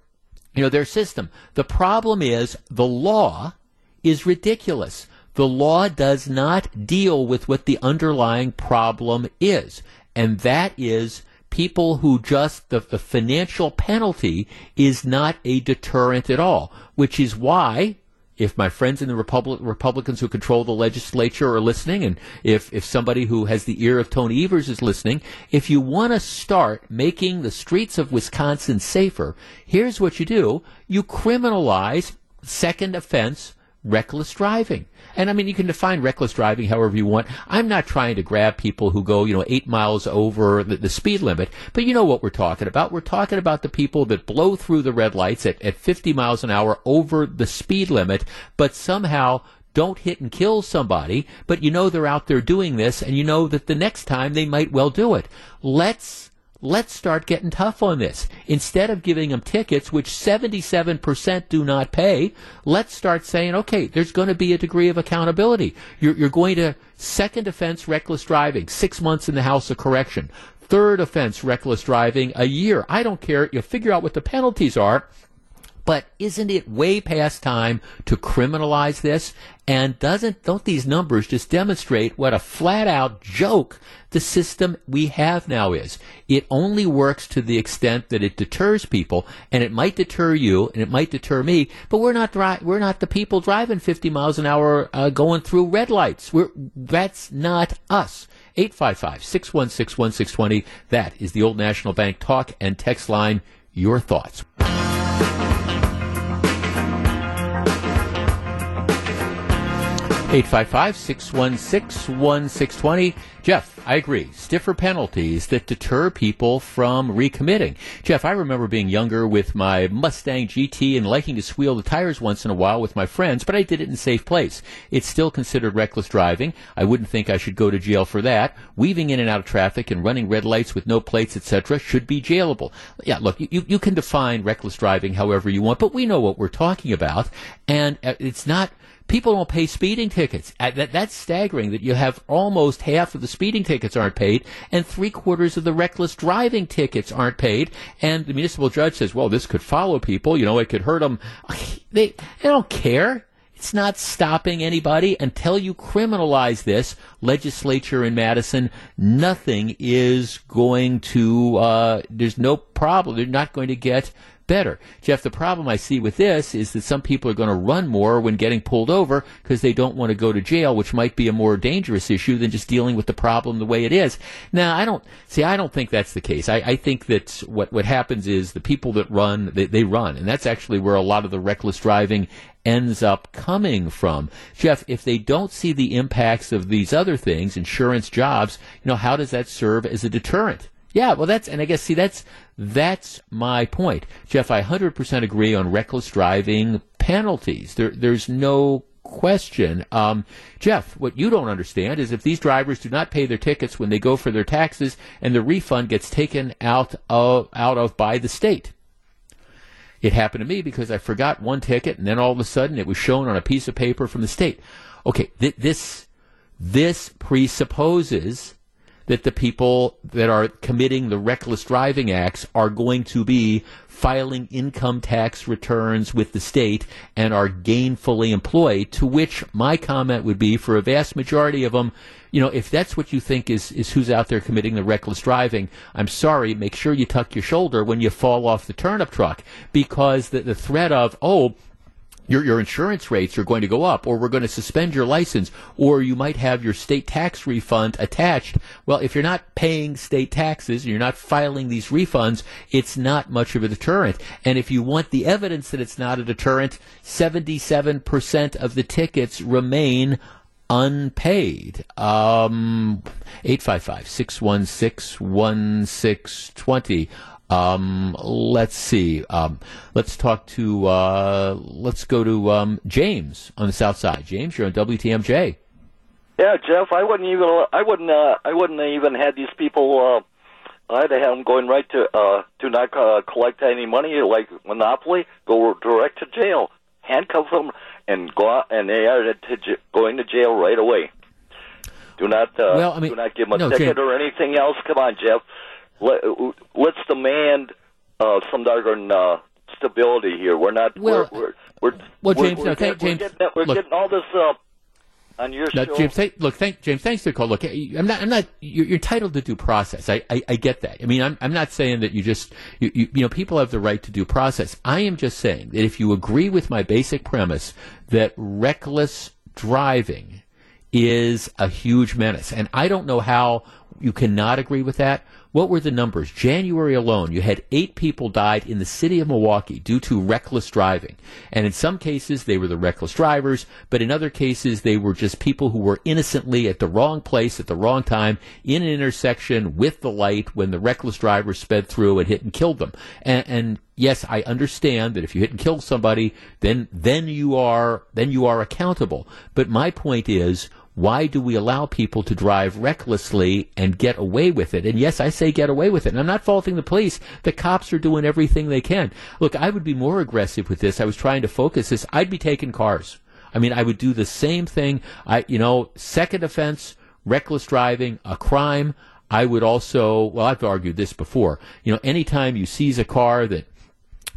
you know their system. The problem is the law is ridiculous. The law does not deal with what the underlying problem is, and that is people who just the, the financial penalty is not a deterrent at all, which is why if my friends in the Republic, Republicans who control the legislature are listening, and if, if somebody who has the ear of Tony Evers is listening, if you want to start making the streets of Wisconsin safer, here's what you do. You criminalize second offense reckless driving. And I mean, you can define reckless driving however you want. I'm not trying to grab people who go, you know, eight miles over the, the, speed limit, but you know what we're talking about. We're talking about the people that blow through the red lights at, at 50 miles an hour over the speed limit, but somehow don't hit and kill somebody, but you know they're out there doing this, and you know that the next time they might well do it. Let's let's start getting tough on this. Instead of giving them tickets, which 77% do not pay, let's start saying, okay, there's going to be a degree of accountability. You're, you're going to second offense reckless driving, six months in the House of Correction. Third offense reckless driving, a year. I don't care. You figure out what the penalties are. But isn't it way past time to criminalize this? And doesn't don't these numbers just demonstrate what a flat out joke the system we have now is? It only works to the extent that it deters people, and it might deter you, and it might deter me. But we're not dri- we're not the people driving 50 miles an hour uh, going through red lights. We're that's not us. 855 616 1620. That is the Old National Bank talk and text line. Your thoughts. 855 616 1620. Jeff, I agree. Stiffer penalties that deter people from recommitting. Jeff, I remember being younger with my Mustang GT and liking to squeal the tires once in a while with my friends, but I did it in a safe place. It's still considered reckless driving. I wouldn't think I should go to jail for that. Weaving in and out of traffic and running red lights with no plates, etc., should be jailable. Yeah, look, you, you can define reckless driving however you want, but we know what we're talking about, and uh, it's not people don't pay speeding tickets. Uh, that, that's staggering that you have almost half of the speeding tickets aren't paid and three quarters of the reckless driving tickets aren't paid. And the municipal judge says, well, this could follow people. You know, it could hurt them. They, they don't care. It's not stopping anybody until you criminalize this. Legislature in Madison, nothing is going to, uh, there's no problem. They're not going to get better. Jeff, the problem I see with this is that some people are going to run more when getting pulled over because they don't want to go to jail, which might be a more dangerous issue than just dealing with the problem the way it is. Now, I don't see. I don't think that's the case. I, I think that what what happens is the people that run they, they run, and that's actually where a lot of the reckless driving ends up coming from. Jeff, if they don't see the impacts of these other things, insurance, jobs, you know, how does that serve as a deterrent? Yeah, well, that's, and I guess, see, that's, that's my point. Jeff, I 100% agree on reckless driving penalties. There, there's no question. Um, Jeff, what you don't understand is if these drivers do not pay their tickets when they go for their taxes and the refund gets taken out of, out of by the state. It happened to me because I forgot one ticket, and then all of a sudden it was shown on a piece of paper from the state. Okay, th- this this presupposes that the people that are committing the reckless driving acts are going to be filing income tax returns with the state and are gainfully employed, to which my comment would be for a vast majority of them, you know, if that's what you think is, is who's out there committing the reckless driving, I'm sorry, make sure you tuck your shoulder when you fall off the turnip truck because the, the threat of, oh, your, your insurance rates are going to go up, or we're going to suspend your license, or you might have your state tax refund attached. Well, if you're not paying state taxes, and you're not filing these refunds, it's not much of a deterrent. And if you want the evidence that it's not a deterrent, 77% of the tickets remain unpaid. Um, 855 616 1620. Um, let's see. Um, let's talk to. Uh, let's go to um, James on the South Side. James, you're on WTMJ. Yeah, Jeff. I wouldn't even. I wouldn't. Uh, I wouldn't even had these people. Uh, I'd have them going right to uh, to not uh, collect any money like Monopoly. Go direct to jail, handcuff them, and go out, and they are to j- going to jail right away. Do not. Uh, well, I mean, do not give them a no, ticket James- or anything else. Come on, Jeff. Let, let's demand uh, some darn uh, stability here. We're not. Well- we're, we're, we're, Well, James, we're, no, thank- we're James, getting, we're look. getting all this uh, on your Now, show. James, thank, look, thank James. Thanks for the call. Look, I'm not. I'm not. You're, you're entitled to due process. I, I, I get that. I mean, I'm, I'm not saying that you just. You, you, you know, people have the right to due process. I am just saying that if you agree with my basic premise that reckless driving is a huge menace, and I don't know how you cannot agree with that. What were the numbers? January alone, you had eight people died in the city of Milwaukee due to reckless driving. And in some cases, they were the reckless drivers, but in other cases, they were just people who were innocently at the wrong place at the wrong time in an intersection with the light when the reckless driver sped through and hit and killed them. And, and yes, I understand that if you hit and kill somebody, then, then you are, then you are accountable. But my point is, why do we allow people to drive recklessly and get away with it? And yes, I say get away with it. And I'm not faulting the police. The cops are doing everything they can. Look, I would be more aggressive with this. I was trying to focus this. I'd be taking cars. I mean, I would do the same thing. I, you know, second offense, reckless driving, a crime. I would also, well, I've argued this before. You know, anytime you seize a car that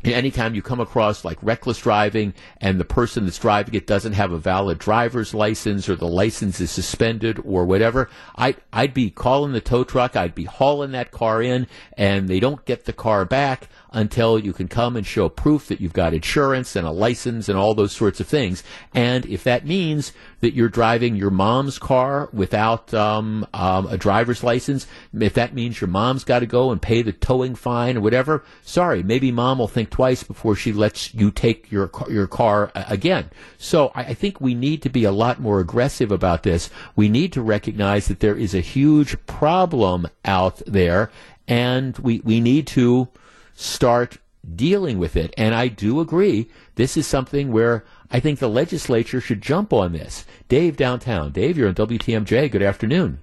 Anytime you come across like reckless driving and the person that's driving it doesn't have a valid driver's license or the license is suspended or whatever, I, I'd be calling the tow truck, I'd be hauling that car in and they don't get the car back until you can come and show proof that you've got insurance and a license and all those sorts of things. And if that means that you're driving your mom's car without um, um, a driver's license, if that means your mom's got to go and pay the towing fine or whatever, sorry, maybe mom will think twice before she lets you take your your car again. So I, I think we need to be a lot more aggressive about this. We need to recognize that there is a huge problem out there, and we we need to start dealing with it. And I do agree, this is something where I think the legislature should jump on this. Dave downtown. Dave, you're on WTMJ. Good afternoon.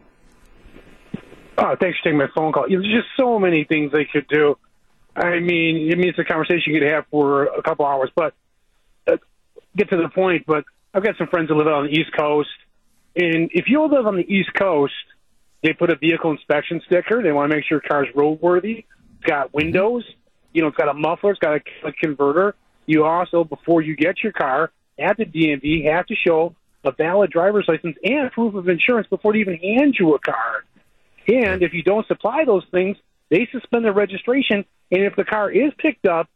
Oh, thanks for taking my phone call. There's just so many things they could do. I mean, I mean, it's a conversation you could have for a couple hours, but uh, get to the point. But I've got some friends that live out on the East Coast, and if you live on the East Coast, they put a vehicle inspection sticker. They want to make sure your car's roadworthy. It's got windows. You know, it's got a muffler. It's got a, a converter. You also, before you get your car at the DMV, have to show a valid driver's license and proof of insurance before they even hand you a car. And if you don't supply those things, they suspend the registration. And if the car is picked up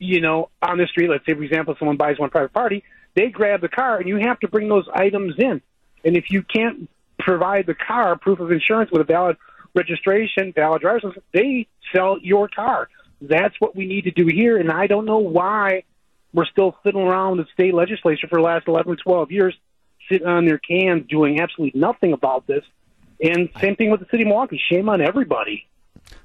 you know, on the street, let's say, for example, someone buys one private party, they grab the car and you have to bring those items in. And if you can't provide the car proof of insurance with a valid registration, valid driver's license, they sell your car. That's what we need to do here. And I don't know why we're still fiddling around the state legislature for the last 11, 12 years, sitting on their cans doing absolutely nothing about this. And same thing with the city of Milwaukee. Shame on everybody.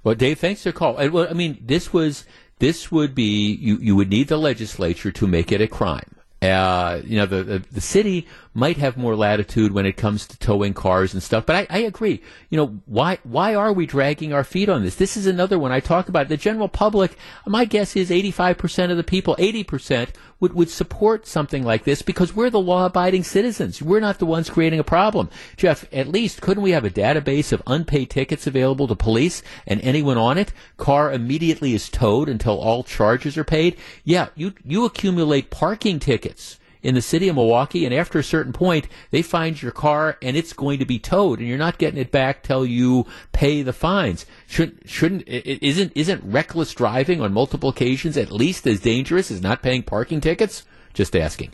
Well, Dave, thanks for the call. And, Well, I mean, this was this would be you. You would need the legislature to make it a crime. Uh, you know, the, the, the city might have more latitude when it comes to towing cars and stuff. But I, I agree. You know, why why are we dragging our feet on this? This is another one I talk about. The general public, my guess is 85% of the people, 80% would, would support something like this because we're the law abiding citizens. We're not the ones creating a problem. Jeff, at least couldn't we have a database of unpaid tickets available to police and anyone on it? Car immediately is towed until all charges are paid. Yeah, you, you accumulate parking tickets in the city of Milwaukee, and after a certain point, they find your car and it's going to be towed, and you're not getting it back till you pay the fines. Shouldn't shouldn't isn't isn't reckless driving on multiple occasions at least as dangerous as not paying parking tickets? Just asking.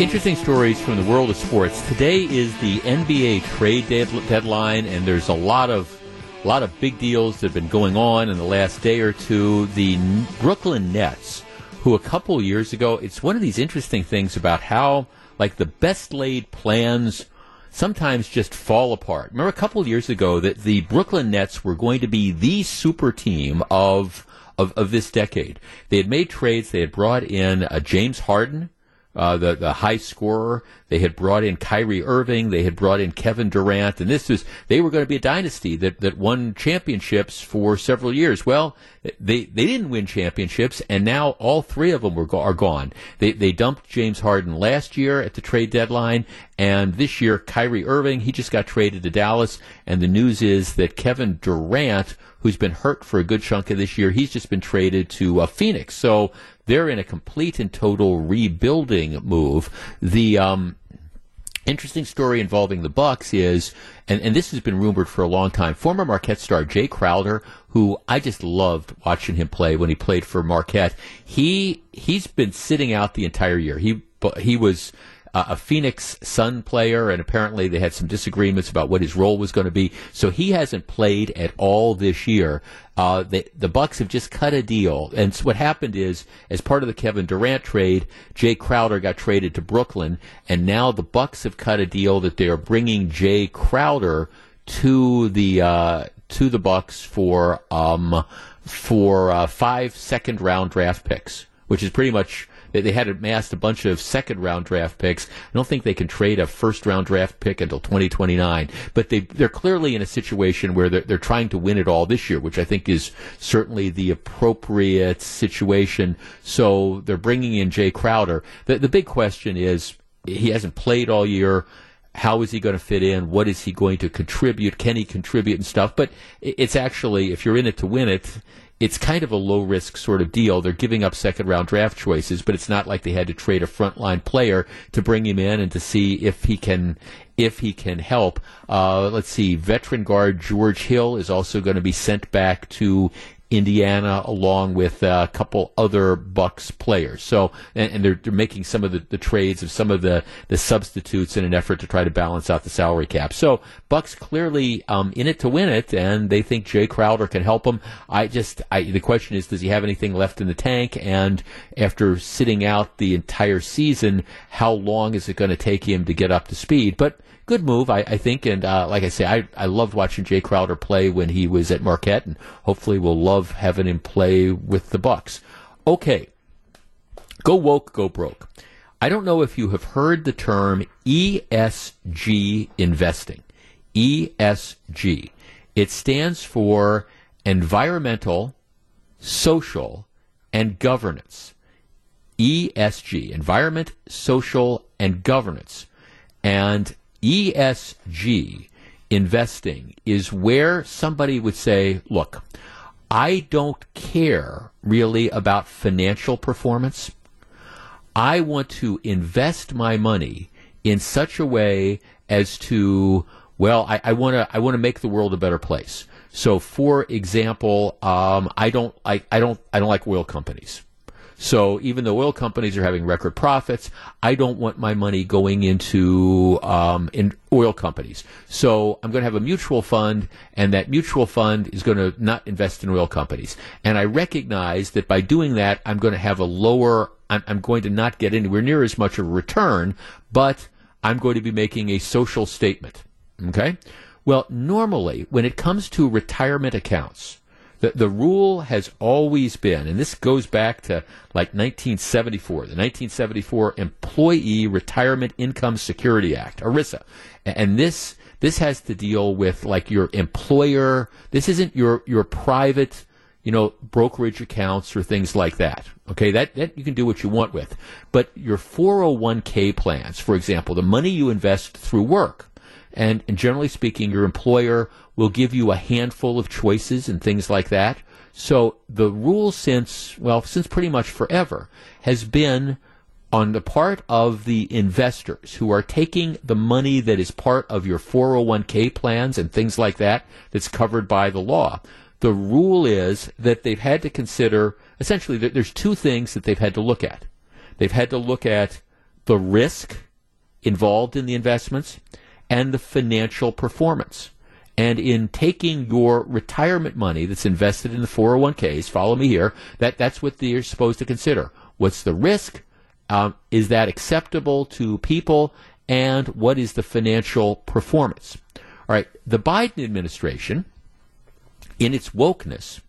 Interesting stories from the world of sports. Today is the NBA trade deadline, and there's a lot of a lot of big deals that have been going on in the last day or two. The Brooklyn Nets, who a couple years ago, it's one of these interesting things about how, like, the best laid plans sometimes just fall apart. Remember a couple years ago that the Brooklyn Nets were going to be the super team of of, of this decade. They had made trades. They had brought in uh, James Harden, uh, the the high scorer. They had brought in Kyrie Irving. They had brought in Kevin Durant, and this was they were going to be a dynasty that that won championships for several years. Well, they they didn't win championships, and now all three of them were are gone. They they dumped James Harden last year at the trade deadline, and this year Kyrie Irving he just got traded to Dallas, and the news is that Kevin Durant who's been hurt for a good chunk of this year. He's just been traded to uh, Phoenix. So they're in a complete and total rebuilding move. The um, interesting story involving the Bucks is, and, and this has been rumored for a long time. Former Marquette star Jae Crowder, who I just loved watching him play when he played for Marquette. He he's been sitting out the entire year. He he was uh, a Phoenix Sun player, and apparently they had some disagreements about what his role was going to be. So he hasn't played at all this year. Uh, the, Bucks have just cut a deal, and so what happened is, as part of the Kevin Durant trade, Jae Crowder got traded to Brooklyn, and now the Bucks have cut a deal that they are bringing Jae Crowder to the uh, to the Bucks for um, for uh, five second round draft picks, which is pretty much they, they had amassed a bunch of second round draft picks. I don't think they can trade a first round draft pick until 2029. But they they're clearly in a situation where they're, they're trying to win it all this year, which I think is certainly the appropriate situation. So they're bringing in Jae Crowder. The the big question is he hasn't played all year how is he going to fit in? What is he going to contribute? Can he contribute and stuff? But it's actually, if you're in it to win it, it's kind of a low risk sort of deal. They're giving up second round draft choices, but it's not like they had to trade a frontline player to bring him in and to see if he can if he can help. Uh, let's see, veteran guard George Hill is also going to be sent back to Indiana, along with a couple other Bucks players. So, and, and they're, they're making some of the, the, trades of some of the, the substitutes in an effort to try to balance out the salary cap. So, Bucks clearly um, in it to win it, and they think Jae Crowder can help them. I just, I, the question is, does he have anything left in the tank? And after sitting out the entire season, how long is it going to take him to get up to speed? But good move, I, I think. And uh, like I say, I, I loved watching Jae Crowder play when he was at Marquette, and hopefully we'll love having him play with the Bucks. Okay, go woke, go broke. I don't know if you have heard the term ESG investing. ESG. It stands for environmental, social, and governance. ESG, environment, social, and governance. And ESG investing is where somebody would say, look, I don't care really about financial performance. I want to invest my money in such a way as to, well, I, I want to I want to make the world a better place. So, for example, um, I don't like I don't I don't like oil companies. So even though oil companies are having record profits, I don't want my money going into um, in oil companies. So I'm going to have a mutual fund, and that mutual fund is going to not invest in oil companies. And I recognize that by doing that, I'm going to have a lower. I'm, I'm going to not get anywhere near as much of a return, but I'm going to be making a social statement. Okay. Well, normally when it comes to retirement accounts, the, the rule has always been, and this goes back to like 1974, the 1974 Employee Retirement Income Security Act, ERISA. And this, this has to deal with like your employer. This isn't your, your private, you know, brokerage accounts or things like that. Okay, that, that you can do what you want with. But your 401k plans, for example, the money you invest through work, and, and generally speaking, your employer will give you a handful of choices and things like that. So the rule since, well, since pretty much forever has been on the part of the investors who are taking the money that is part of your 401k plans and things like that that's covered by the law. The rule is that they've had to consider essentially there's two things that they've had to look at. They've had to look at the risk involved in the investments and the financial performance. And in taking your retirement money that's invested in the 401ks, follow me here, that, that's what they're supposed to consider. What's the risk? Um, is that acceptable to people? And what is the financial performance? All right, the Biden administration, in its wokeness,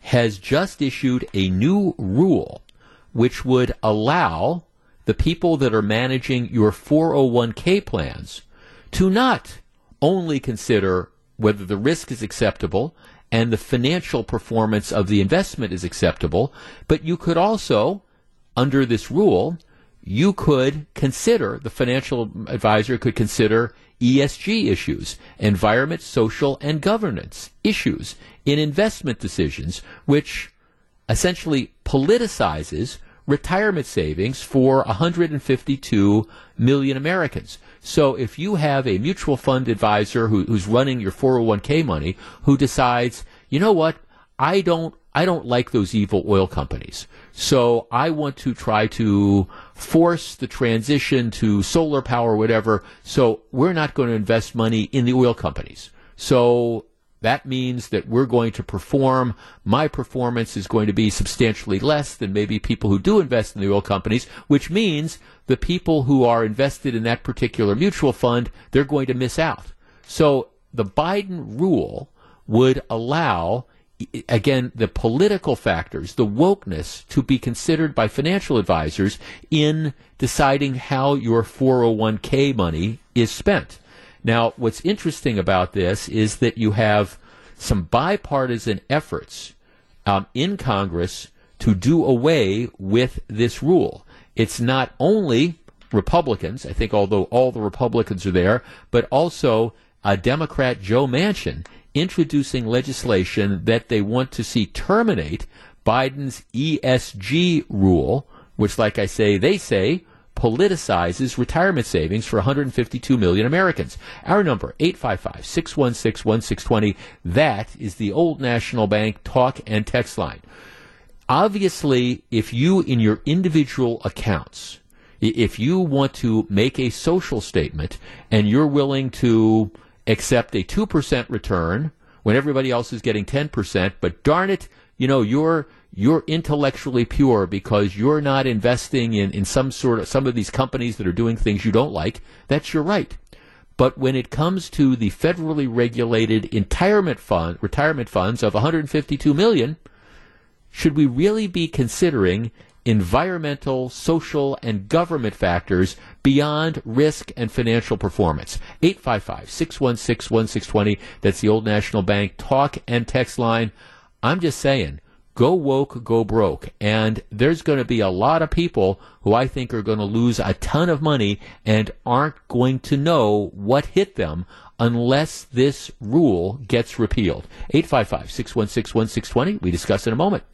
has just issued a new rule which would allow the people that are managing your 401k plans to not only consider whether the risk is acceptable and the financial performance of the investment is acceptable, but you could also, under this rule, you could consider, the financial advisor could consider ESG issues, environment, social, and governance issues in investment decisions, which essentially politicizes retirement savings for 152 million Americans. So if you have a mutual fund advisor who, who's running your 401k money who decides, you know what, I don't I don't like those evil oil companies. So I want to try to force the transition to solar power, whatever. So we're not going to invest money in the oil companies. So that means that we're going to perform. My performance is going to be substantially less than maybe people who do invest in the oil companies, which means the people who are invested in that particular mutual fund, they're going to miss out. So the Biden rule would allow again, the political factors, the wokeness to be considered by financial advisors in deciding how your 401k money is spent. Now, what's interesting about this is that you have some bipartisan efforts um, in Congress to do away with this rule. It's not only Republicans, I think, although all the Republicans are there, but also a Democrat Joe Manchin introducing legislation that they want to see terminate Biden's ESG rule, which, like I say, they say politicizes retirement savings for 152 million Americans. Our number, 855-616-1620. That is the old National Bank talk and text line. Obviously, if you, in your individual accounts, if you want to make a social statement and you're willing to accept a 2% return when everybody else is getting 10%, but darn it, you know, you're you're intellectually pure because you're not investing in, in some sort of some of these companies that are doing things you don't like, that's your right. But when it comes to the federally regulated retirement fund retirement funds of 152 million, should we really be considering environmental, social, and government factors beyond risk and financial performance. 855 616 1620. That's the Old National Bank talk and text line. I'm just saying, go woke, go broke. And there's going to be a lot of people who I think are going to lose a ton of money and aren't going to know what hit them unless this rule gets repealed. 855 616 1620. We discuss in a moment.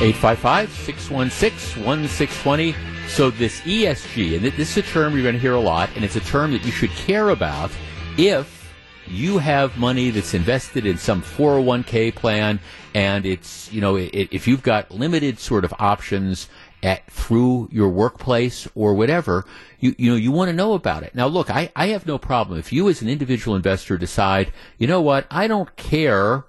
855 616 1620. So this ESG, and this is a term you're going to hear a lot, and it's a term that you should care about if you have money that's invested in some 401k plan, and it's you know it, if you've got limited sort of options at through your workplace or whatever, you you know you want to know about it. Now, look, I I have no problem if you as an individual investor decide, you know what, I don't care.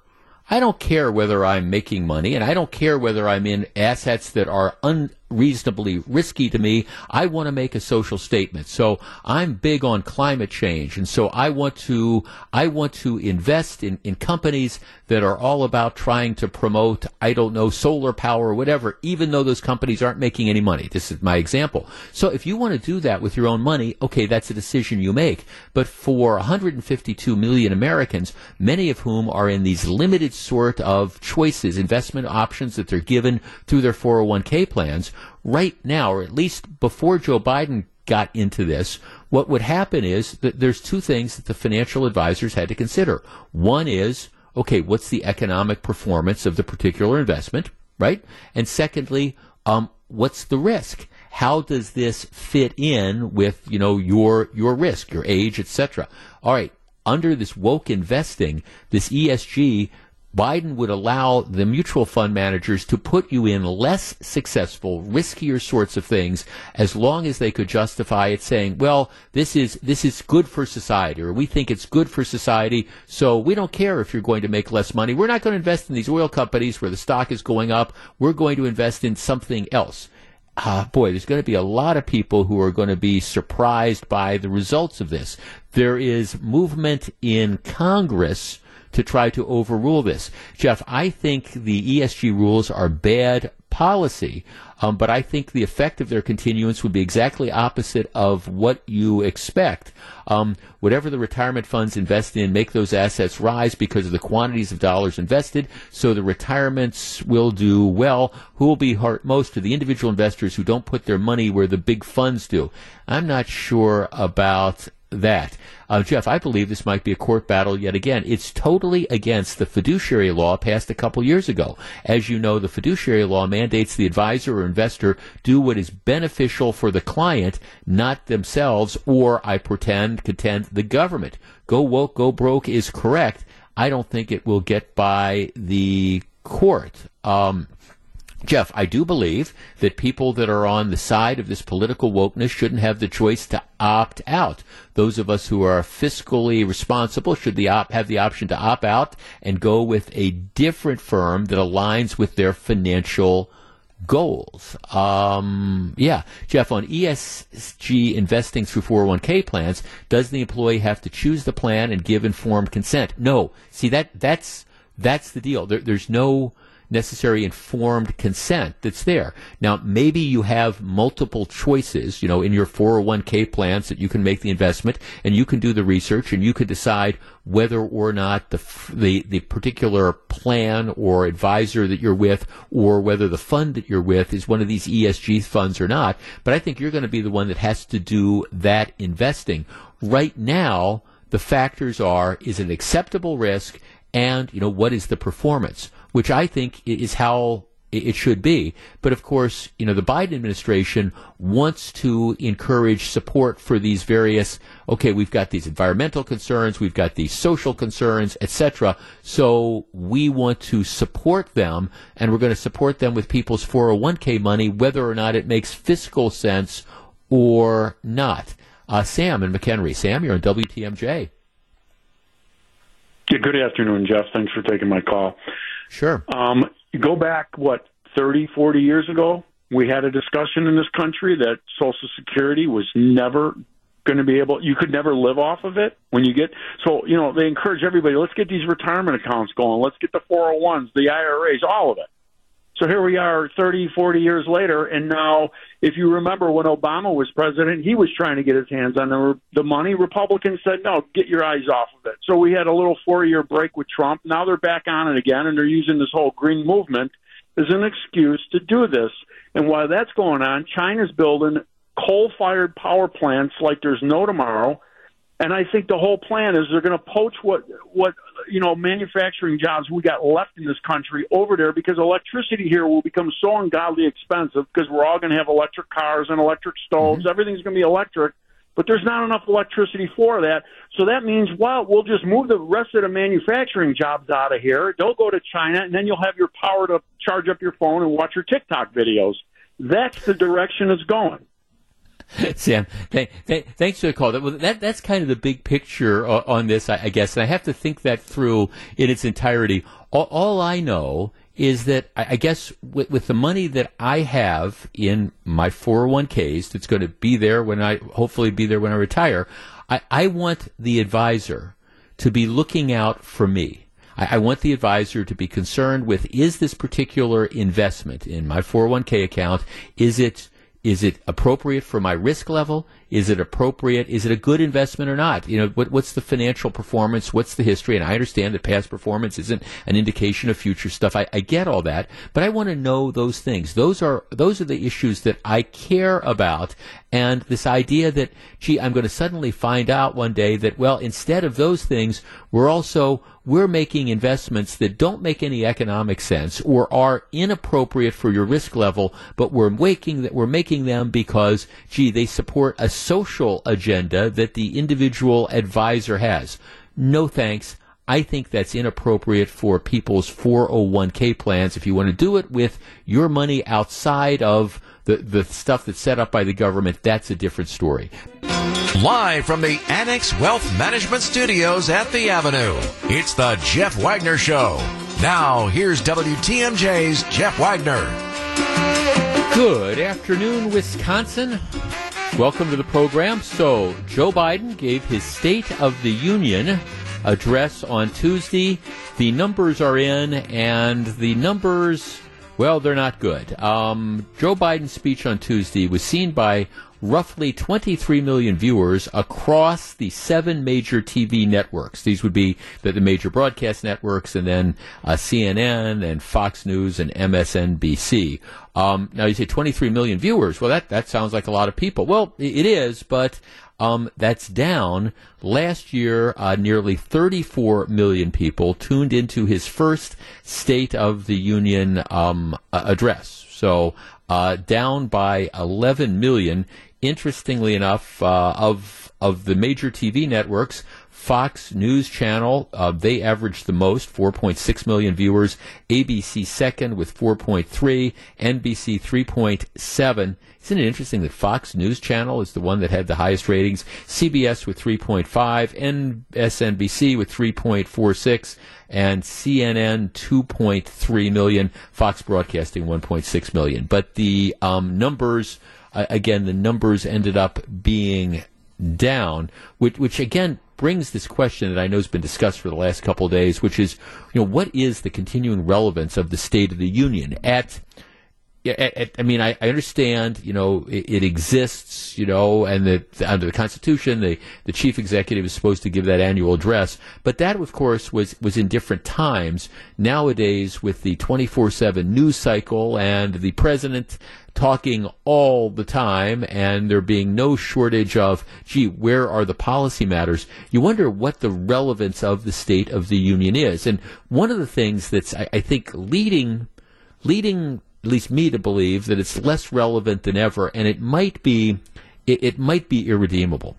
I don't care whether I'm making money, and I don't care whether I'm in assets that are un, reasonably risky to me. I want to make a social statement. So I'm big on climate change. And so I want to, I want to invest in, in companies that are all about trying to promote, I don't know, solar power or whatever, even though those companies aren't making any money. This is my example. So if you want to do that with your own money, okay, that's a decision you make. But for 152 million Americans, many of whom are in these limited sort of choices, investment options that they're given through their 401k plans, right now, or at least before Joe Biden got into this, what would happen is that there's two things that the financial advisors had to consider. One is, okay, what's the economic performance of the particular investment, right? And secondly, um, what's the risk? How does this fit in with, you know, your, your risk, your age, etc.? All right. Under this woke investing, this ESG Biden would allow the mutual fund managers to put you in less successful, riskier sorts of things as long as they could justify it saying, well, this is, this is good for society or we think it's good for society. So we don't care if you're going to make less money. We're not going to invest in these oil companies where the stock is going up. We're going to invest in something else. Ah, boy, there's going to be a lot of people who are going to be surprised by the results of this. There is movement in Congress to try to overrule this. Jeff, I think the ESG rules are bad policy, um, but I think the effect of their continuance would be exactly opposite of what you expect. Um, whatever the retirement funds invest in, make those assets rise because of the quantities of dollars invested, so the retirements will do well. Who will be hurt most are the individual investors who don't put their money where the big funds do. I'm not sure about that. Uh, Jeff, I believe this might be a court battle yet again. It's totally against the fiduciary law passed a couple years ago. As you know, the fiduciary law mandates the advisor or investor do what is beneficial for the client, not themselves, or I pretend, contend, the government. Go woke, go broke is correct. I don't think it will get by the court. Um, Jeff, I do believe that people that are on the side of this political wokeness shouldn't have the choice to opt out. Those of us who are fiscally responsible should the op- have the option to opt out and go with a different firm that aligns with their financial goals. Um, yeah, Jeff, on ESG investing through 401k plans, does the employee have to choose the plan and give informed consent? No. See that that's that's the deal. There, there's no necessary informed consent that's there. Now, maybe you have multiple choices, you know, in your 401k plans that you can make the investment and you can do the research and you can decide whether or not the, the, the particular plan or advisor that you're with or whether the fund that you're with is one of these ESG funds or not. But I think you're going to be the one that has to do that investing. Right now, the factors are, is it an acceptable risk and, you know, what is the performance? Which I think is how it should be. But of course, you know, the Biden administration wants to encourage support for these various, okay, we've got these environmental concerns, we've got these social concerns, etc. So we want to support them and we're going to support them with people's 401k money, whether or not it makes fiscal sense or not. Uh, Sam and McHenry. Sam, you're on WTMJ. Yeah, good afternoon, Jeff. Thanks for taking my call. Sure. Um, go back, what, 30, 40 years ago? We had a discussion in this country that Social Security was never going to be able, you could never live off of it when you get, so, you know, they encourage everybody, let's get these retirement accounts going. Let's get the 401s, the IRAs, all of it. So here we are 30, 40 years later, and now, if you remember when Obama was president, he was trying to get his hands on the, the money. Republicans said, no, get your eyes off of it. So we had a little four year break with Trump. Now they're back on it again, and they're using this whole green movement as an excuse to do this. And while that's going on, China's building coal fired power plants like there's no tomorrow And I think the whole plan is they're going to poach what what you know manufacturing jobs we got left in this country over there because electricity here will become so ungodly expensive because we're all going to have electric cars and electric stoves. Mm-hmm. Everything's going to be electric, but there's not enough electricity for that. So that means well we'll just move the rest of the manufacturing jobs out of here. They'll go to China, and then you'll have your power to charge up your phone and watch your TikTok videos. That's the direction it's going. Sam, th- th- thanks for the call. That, that, that's kind of the big picture o- on this, I, I guess, and I have to think that through in its entirety. All, all I know is that I, I guess with, with the money that I have in my 401ks, that's going to be there when I hopefully be there when I retire. I, I want the advisor to be looking out for me. I want the advisor to be concerned with is this particular investment in my 401k account, is it is it appropriate for my risk level? Is it appropriate? Is it a good investment or not? You know, what, what's the financial performance? What's the history? And I understand that past performance isn't an indication of future stuff. I, I get all that, but I want to know those things. Those are those are the issues that I care about. And this idea that, gee, I'm going to suddenly find out one day that, well, instead of those things, we're also we're making investments that don't make any economic sense or are inappropriate for your risk level, but we're making that we're making them because, gee, they support a social agenda that the individual advisor has. No thanks. I think that's inappropriate for people's 401k plans. If you want to do it with your money outside of the, the stuff that's set up by the government, that's a different story. Live from the Annex Wealth Management Studios at the Avenue, it's the Jeff Wagner Show. Now, here's WTMJ's Jeff Wagner. Good afternoon, Wisconsin. Welcome to the program. So, Joe Biden gave his State of the Union address on Tuesday. The numbers are in, and the numbers, well, they're not good. Um, Joe Biden's speech on Tuesday was seen by roughly 23 million viewers across the seven major TV networks. These would be the, the major broadcast networks and then uh, CNN and Fox News and MSNBC. Um, now you say 23 million viewers. Well, that, that sounds like a lot of people. Well, it is, but um, that's down. Last year, uh, nearly 34 million people tuned into his first State of the Union um, address. So uh, down by 11 million. Interestingly enough, uh, of of the major TV networks, Fox News Channel, uh, they averaged the most, 4.6 million viewers. ABC second with 4.3, NBC 3.7. Isn't it interesting that Fox News Channel is the one that had the highest ratings? CBS with 3.5, MSNBC with 3.46, and CNN 2.3 million, Fox Broadcasting 1.6 million. But the um, numbers, uh, again, the numbers ended up being down, which, which again brings this question that I know has been discussed for the last couple of days, which is, you know, what is the continuing relevance of the State of the Union at I mean, I, I understand, you know, it, it, exists, you know, and that under the Constitution, the, the chief executive is supposed to give that annual address. But that, of course, was, was in different times. Nowadays, with the 24 7 news cycle and the president talking all the time and there being no shortage of, gee, where are the policy matters? You wonder what the relevance of the State of the Union is. And one of the things that's, I, I think, leading, leading at least me to believe that it's less relevant than ever, and it might be, it, it might be irredeemable.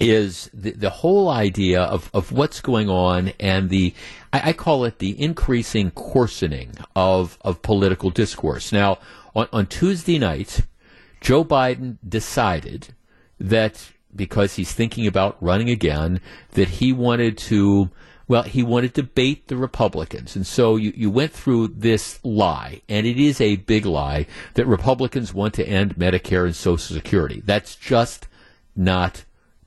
Is the, the whole idea of, of what's going on and the, I, I call it the increasing coarsening of, of political discourse. Now, on, on Tuesday night, Joe Biden decided that because he's thinking about running again, that he wanted to well, he wanted to bait the Republicans. And so you, you went through this lie, and it is a big lie that Republicans want to end Medicare and Social Security. That's just not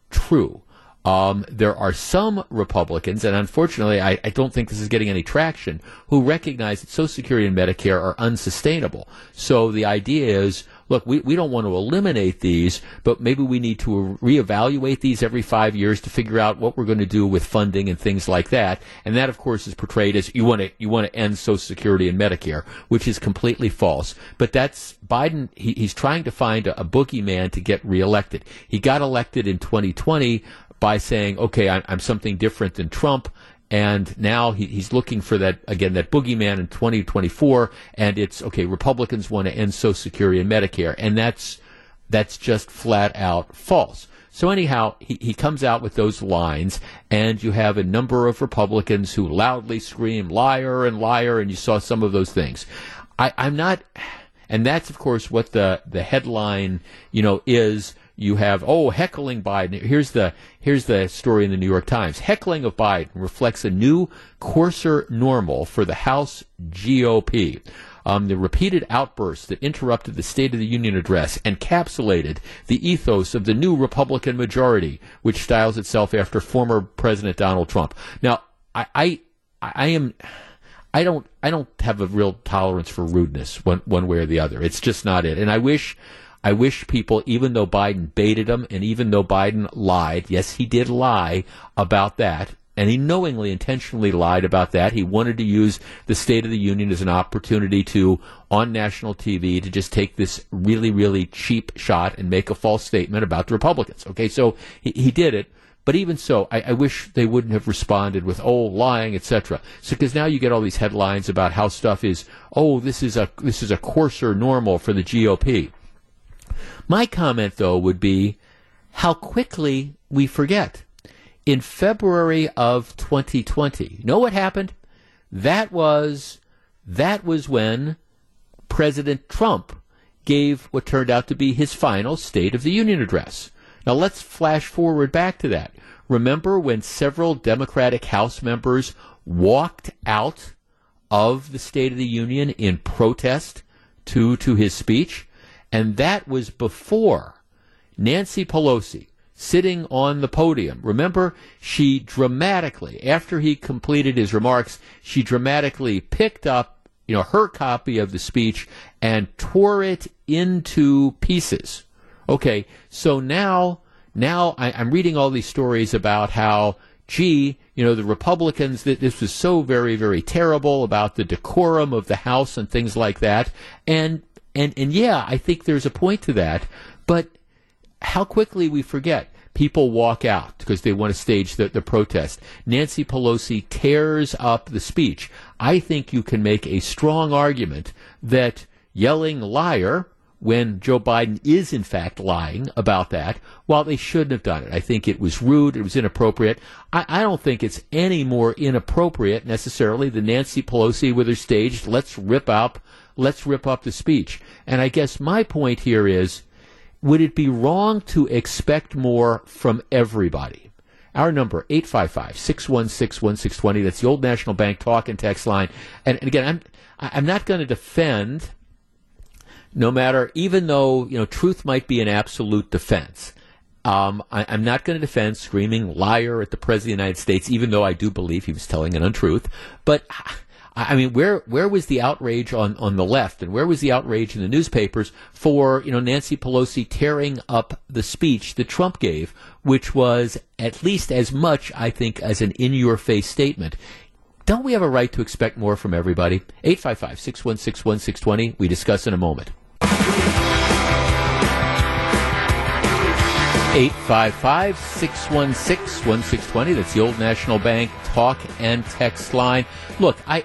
true. Um, there are some Republicans, and unfortunately, I, I, don't think this is getting any traction, who recognize that Social Security and Medicare are unsustainable. So the idea is look, we, we don't want to eliminate these, but maybe we need to reevaluate these every five years to figure out what we're going to do with funding and things like that. And that, of course, is portrayed as you want to you want to end Social Security and Medicare, which is completely false. But that's Biden. He, he's trying to find a, a boogeyman to get reelected. He got elected in 2020 by saying, okay, I'm, I'm something different than Trump. And now he, he's looking for that, again, that boogeyman in 2024. And it's, okay, Republicans want to end Social Security and Medicare. And that's, that's just flat out false. So anyhow, he, he comes out with those lines, and you have a number of Republicans who loudly scream liar and liar, and you saw some of those things. I, I'm not, and that's of course what the the headline, you know, is. You have oh heckling Biden. Here's the here's the story in the New York Times. Heckling of Biden reflects a new coarser normal for the House GOP um, the repeated outbursts that interrupted the State of the Union address encapsulated the ethos of the new Republican majority, which styles itself after former President Donald Trump. Now, I, I, I am. I don't I don't have a real tolerance for rudeness one one way or the other. It's just not it. And I wish I wish people, even though Biden baited them, and even though Biden lied, yes, he did lie about that, and he knowingly, intentionally lied about that. He wanted to use the State of the Union as an opportunity to, on national TV, to just take this really, really cheap shot and make a false statement about the Republicans. Okay, so he, he did it. But even so, I, I, wish they wouldn't have responded with "oh, lying," etc. So because now you get all these headlines about how stuff is, "oh, this is a this is a coarser normal for the GOP." My comment, though, would be how quickly we forget in February of 2020. You know what happened? That was that was when President Trump gave what turned out to be his final State of the Union address. Now let's flash forward back to that. Remember when several Democratic House members walked out of the State of the Union in protest to to his speech? And that was before Nancy Pelosi, sitting on the podium. Remember, she dramatically, after he completed his remarks, she dramatically picked up, you know, her copy of the speech and tore it into pieces. Okay, so now, now I, I'm reading all these stories about how, gee, you know, the Republicans, that this was so very, very terrible about the decorum of the House and things like that. And, and, and yeah, I think there's a point to that. But how quickly we forget people walk out because they want to stage the, the protest. Nancy Pelosi tears up the speech. I think you can make a strong argument that yelling liar when Joe Biden is in fact lying about that, while they shouldn't have done it. I think it was rude, it was inappropriate. I, I don't think it's any more inappropriate necessarily than Nancy Pelosi with her staged let's rip up let's rip up the speech. And I guess my point here is would it be wrong to expect more from everybody? Our number, 855-616-1620. That's the old National Bank talk and text line. And, and again, I'm, I'm not going to defend, no matter, even though, you know, truth might be an absolute defense. Um, I, am not going to defend screaming liar at the President of the United States, even though I do believe he was telling an untruth. But I mean, where where was the outrage on, on the left, and where was the outrage in the newspapers for you know Nancy Pelosi tearing up the speech that Trump gave, which was at least as much, I think, as an in your face statement. Don't we have a right to expect more from everybody? 855 616 1620. We discuss in a moment. 855 616 1620. That's the old National Bank talk and text line. Look, I.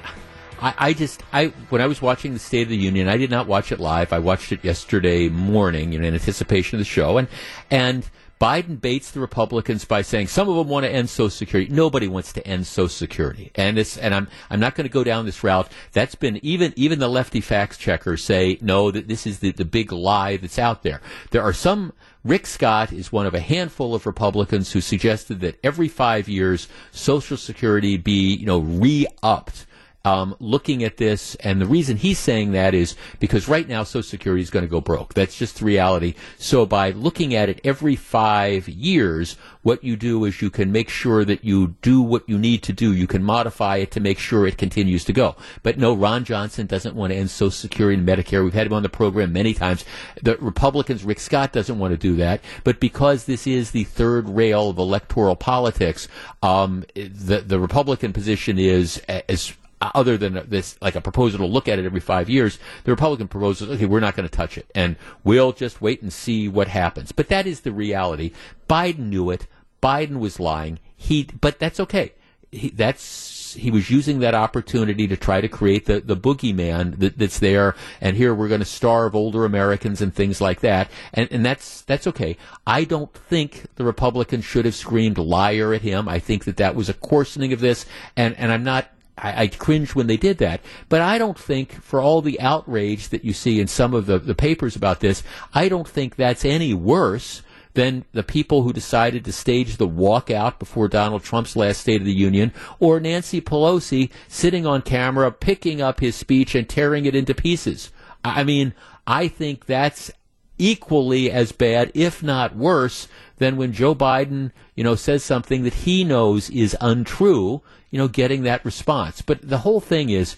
I, I, just I when I was watching the State of the Union, I did not watch it live. I watched it yesterday morning in anticipation of the show, and and Biden baits the Republicans by saying some of them want to end Social Security. Nobody wants to end Social Security, and it's and I'm I'm not going to go down this route. That's been even even the lefty fact checkers say no that this is the the big lie that's out there. There are some Rick Scott is one of a handful of Republicans who suggested that every five years Social Security be, you know, re-upped um, looking at this, and the reason he's saying that is because right now Social Security is going to go broke. That's just the reality. So by looking at it every five years, what you do is you can make sure that you do what you need to do. You can modify it to make sure it continues to go. But no, Ron Johnson doesn't want to end Social Security and Medicare. We've had him on the program many times. The Republicans, Rick Scott doesn't want to do that. But because this is the third rail of electoral politics, um, the the Republican position is as Uh, other than this, like a proposal to look at it every five years, the Republican proposal, okay, we're not going to touch it, and we'll just wait and see what happens. But that is the reality. Biden knew it. Biden was lying. He, but that's okay. He, that's he was using that opportunity to try to create the, the boogeyman that, that's there. And here we're going to starve older Americans and things like that. And, and that's that's okay. I don't think the Republicans should have screamed liar at him. I think that that was a coarsening of this. And and I'm not I, I cringed when they did that. But I don't think, for all the outrage that you see in some of the, the papers about this, I don't think that's any worse than the people who decided to stage the walkout before Donald Trump's last State of the Union, or Nancy Pelosi sitting on camera, picking up his speech and tearing it into pieces. I mean, I think that's equally as bad, if not worse, than when Joe Biden, you know, says something that he knows is untrue, you know, getting that response. But the whole thing is,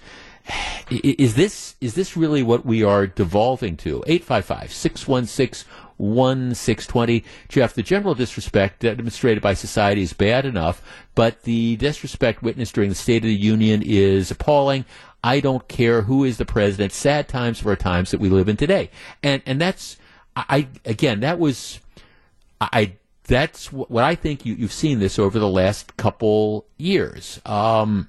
is this is this really what we are devolving to? 855 616 1620. Jeff, the general disrespect demonstrated by society is bad enough, but the disrespect witnessed during the State of the Union is appalling. I don't care who is the president. Sad times for our times that we live in today. And, and that's, I, again, that was, I, that's what I think you, you've seen this over the last couple years. Um,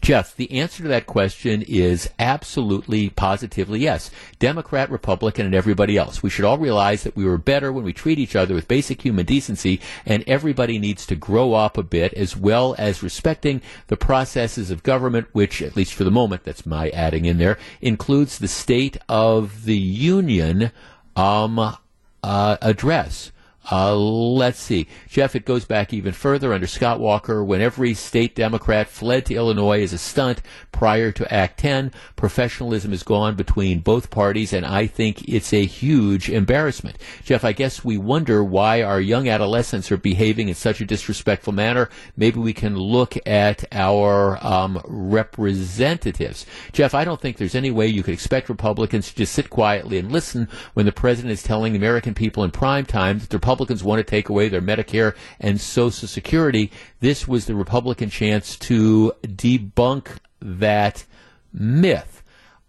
Jeff, the answer to that question is absolutely, positively yes. Democrat, Republican, and everybody else. We should all realize that we were better when we treat each other with basic human decency, and everybody needs to grow up a bit as well as respecting the processes of government, which, at least for the moment, that's my adding in there, includes the State of the Union um, uh, address. Uh, let's see. Jeff, it goes back even further under Scott Walker when every state Democrat fled to Illinois as a stunt prior to Act 10. Professionalism is gone between both parties, and I think it's a huge embarrassment. Jeff, I guess we wonder why our young adolescents are behaving in such a disrespectful manner. Maybe we can look at our um, representatives. Jeff, I don't think there's any way you could expect Republicans to just sit quietly and listen when the president is telling the American people in prime time that the Republicans want to take away their Medicare and Social Security. This was the Republican chance to debunk that myth.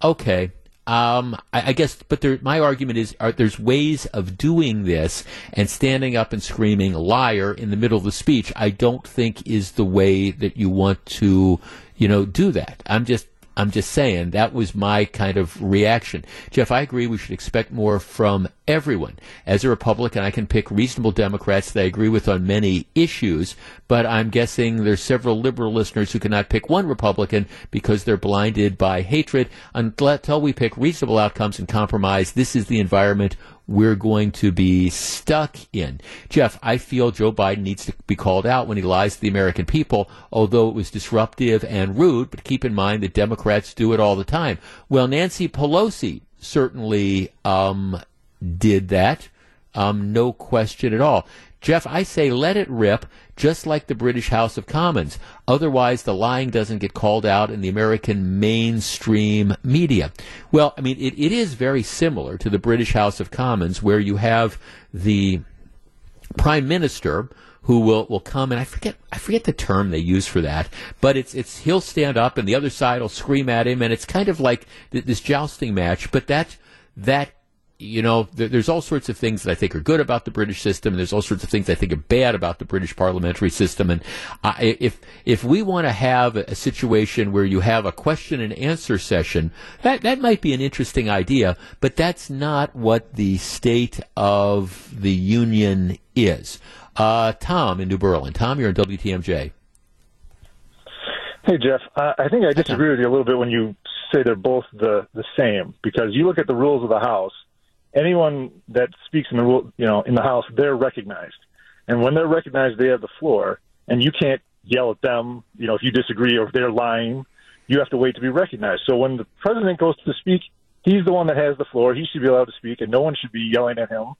Okay. Um, I, I, guess, but there, my argument is are, there's ways of doing this, and standing up and screaming "liar" in the middle of the speech, I don't think is the way that you want to, you know, do that. I'm just I'm just saying that was my kind of reaction. Jeff, I agree we should expect more from everyone. As a Republican, I can pick reasonable Democrats that I agree with on many issues, but I'm guessing there's several liberal listeners who cannot pick one Republican because they're blinded by hatred. Until we pick reasonable outcomes and compromise, this is the environment we're going to be stuck in. Jeff, I feel Joe Biden needs to be called out when he lies to the American people, although it was disruptive and rude, but keep in mind that Democrats do it all the time. Well, Nancy Pelosi certainly um, did that. Um, no question at all. Jeff, I say let it rip, just like the British House of Commons. Otherwise, the lying doesn't get called out in the American mainstream media. Well, I mean, it, it is very similar to the British House of Commons, where you have the Prime Minister who will, will come and I forget I forget the term they use for that, but it's it's he'll stand up and the other side will scream at him and it's kind of like th- this jousting match, but that that you know, there's all sorts of things that I think are good about the British system, and there's all sorts of things I think are bad about the British parliamentary system. And I, if if we want to have a situation where you have a question and answer session, that that might be an interesting idea, but that's not what the state of the union is. Uh, Tom in New Berlin. Tom, you're in WTMJ. Hey Jeff, uh, I think I disagree with you a little bit when you say they're both the the same because you look at the rules of the House anyone that speaks in the rule, you know, in the House, they're recognized, and when they're recognized, they have the floor, and you can't yell at them, you know, if you disagree or if they're lying. You have to wait to be recognized. So when the president goes to speak, he's the one that has the floor. He should be allowed to speak, and no one should be yelling at him,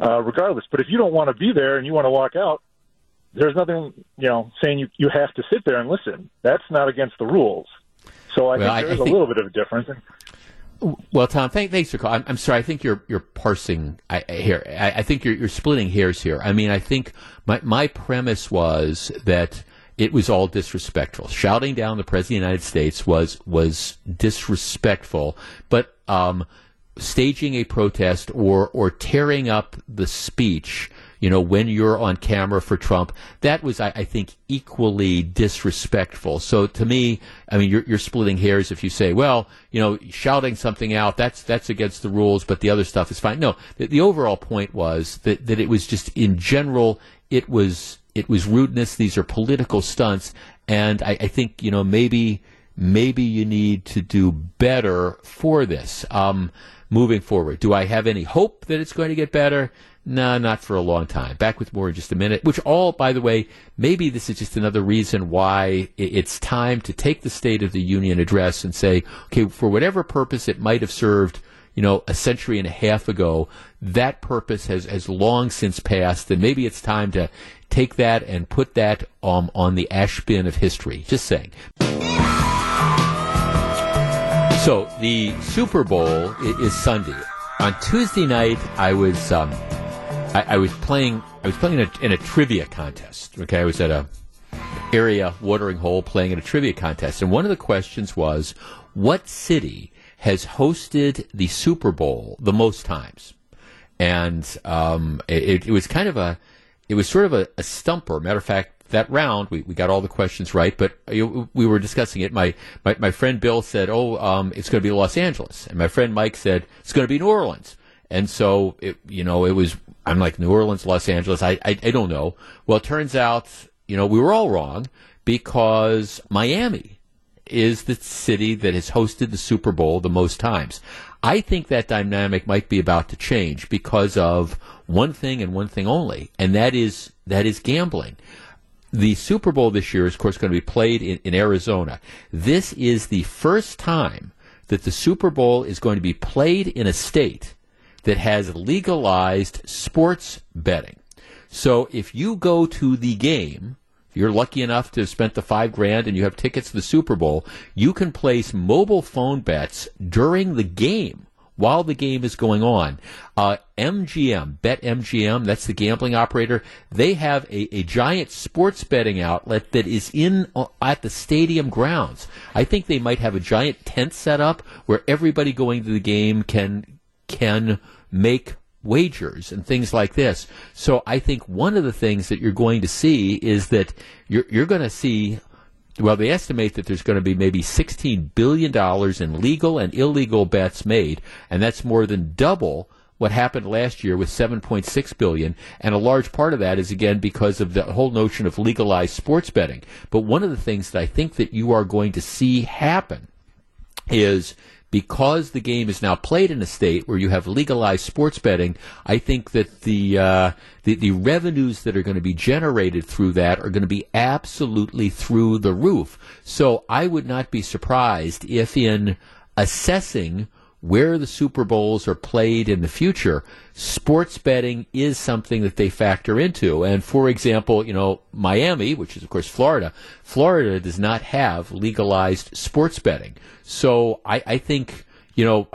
uh, regardless. But if you don't want to be there and you want to walk out, there's nothing, you know, saying you you have to sit there and listen. That's not against the rules. So I well, think there's I, I think, a little bit of a difference. Well, Tom, thank, thanks for calling. I'm, I'm, sorry. I think you're you're parsing I, here. I, I, think you're you're splitting hairs here. I mean, I think my my premise was that it was all disrespectful. Shouting down the president of the United States was was disrespectful, but um, staging a protest or or tearing up the speech you know, when you're on camera for Trump, that was, I, I think, equally disrespectful. So to me, I mean, you're, you're splitting hairs if you say, well, you know, shouting something out, that's, that's against the rules, but the other stuff is fine. No, the, the overall point was that, that it was just in general, it was, it was rudeness. These are political stunts. And I, I think, you know, maybe, maybe you need to do better for this. Um, moving forward. Do I have any hope that it's going to get better? No, not for a long time. Back with more in just a minute. Which all, by the way, maybe this is just another reason why it's time to take the State of the Union address and say, okay, for whatever purpose it might have served, you know, a century and a half ago, that purpose has, has long since passed, and maybe it's time to take that and put that um, on the ash bin of history. Just saying. So the Super Bowl is Sunday. On Tuesday night, I was um, I, I, was playing I was playing in a, in a, trivia contest. Okay, I was at a area watering hole playing in a trivia contest, and one of the questions was, "What city has hosted the Super Bowl the most times?" And um, it, it, was kind of a it was sort of a, a stumper. Matter of fact, that round, we, we got all the questions right, but we were discussing it. My, my, my friend Bill said, oh, um, it's going to be Los Angeles. And my friend Mike said, it's going to be New Orleans. And so, it, you know, it was, I'm like, New Orleans, Los Angeles, I, I, I don't know. Well, it turns out, you know, we were all wrong because Miami is the city that has hosted the Super Bowl the most times. I think that dynamic might be about to change because of one thing and one thing only, and that is that is gambling the Super Bowl this year is, of course, going to be played in, in Arizona. This is the first time that the Super Bowl is going to be played in a state that has legalized sports betting. So if you go to the game, if you're lucky enough to have spent the five grand and you have tickets to the Super Bowl, you can place mobile phone bets during the game while the game is going on. Uh, MGM, BetMGM, that's the gambling operator. They have a, a giant sports betting outlet that is in uh, at the stadium grounds. I think they might have a giant tent set up where everybody going to the game can can make wagers and things like this. So I think one of the things that you're going to see is that you're, you're going to see well, they estimate that there's going to be maybe $16 billion in legal and illegal bets made, and that's more than double what happened last year with 7.6 billion and a large part of that is again because of the whole notion of legalized sports betting but one of the things that I think that you are going to see happen is because the game is now played in a state where you have legalized sports betting, I think that the, uh, the, the revenues that are going to be generated through that are going to be absolutely through the roof. So I would not be surprised if in assessing where the Super Bowls are played in the future, sports betting is something that they factor into. And for example, you know, Miami, which is of course Florida, Florida does not have legalized sports betting. So I, I think, you know,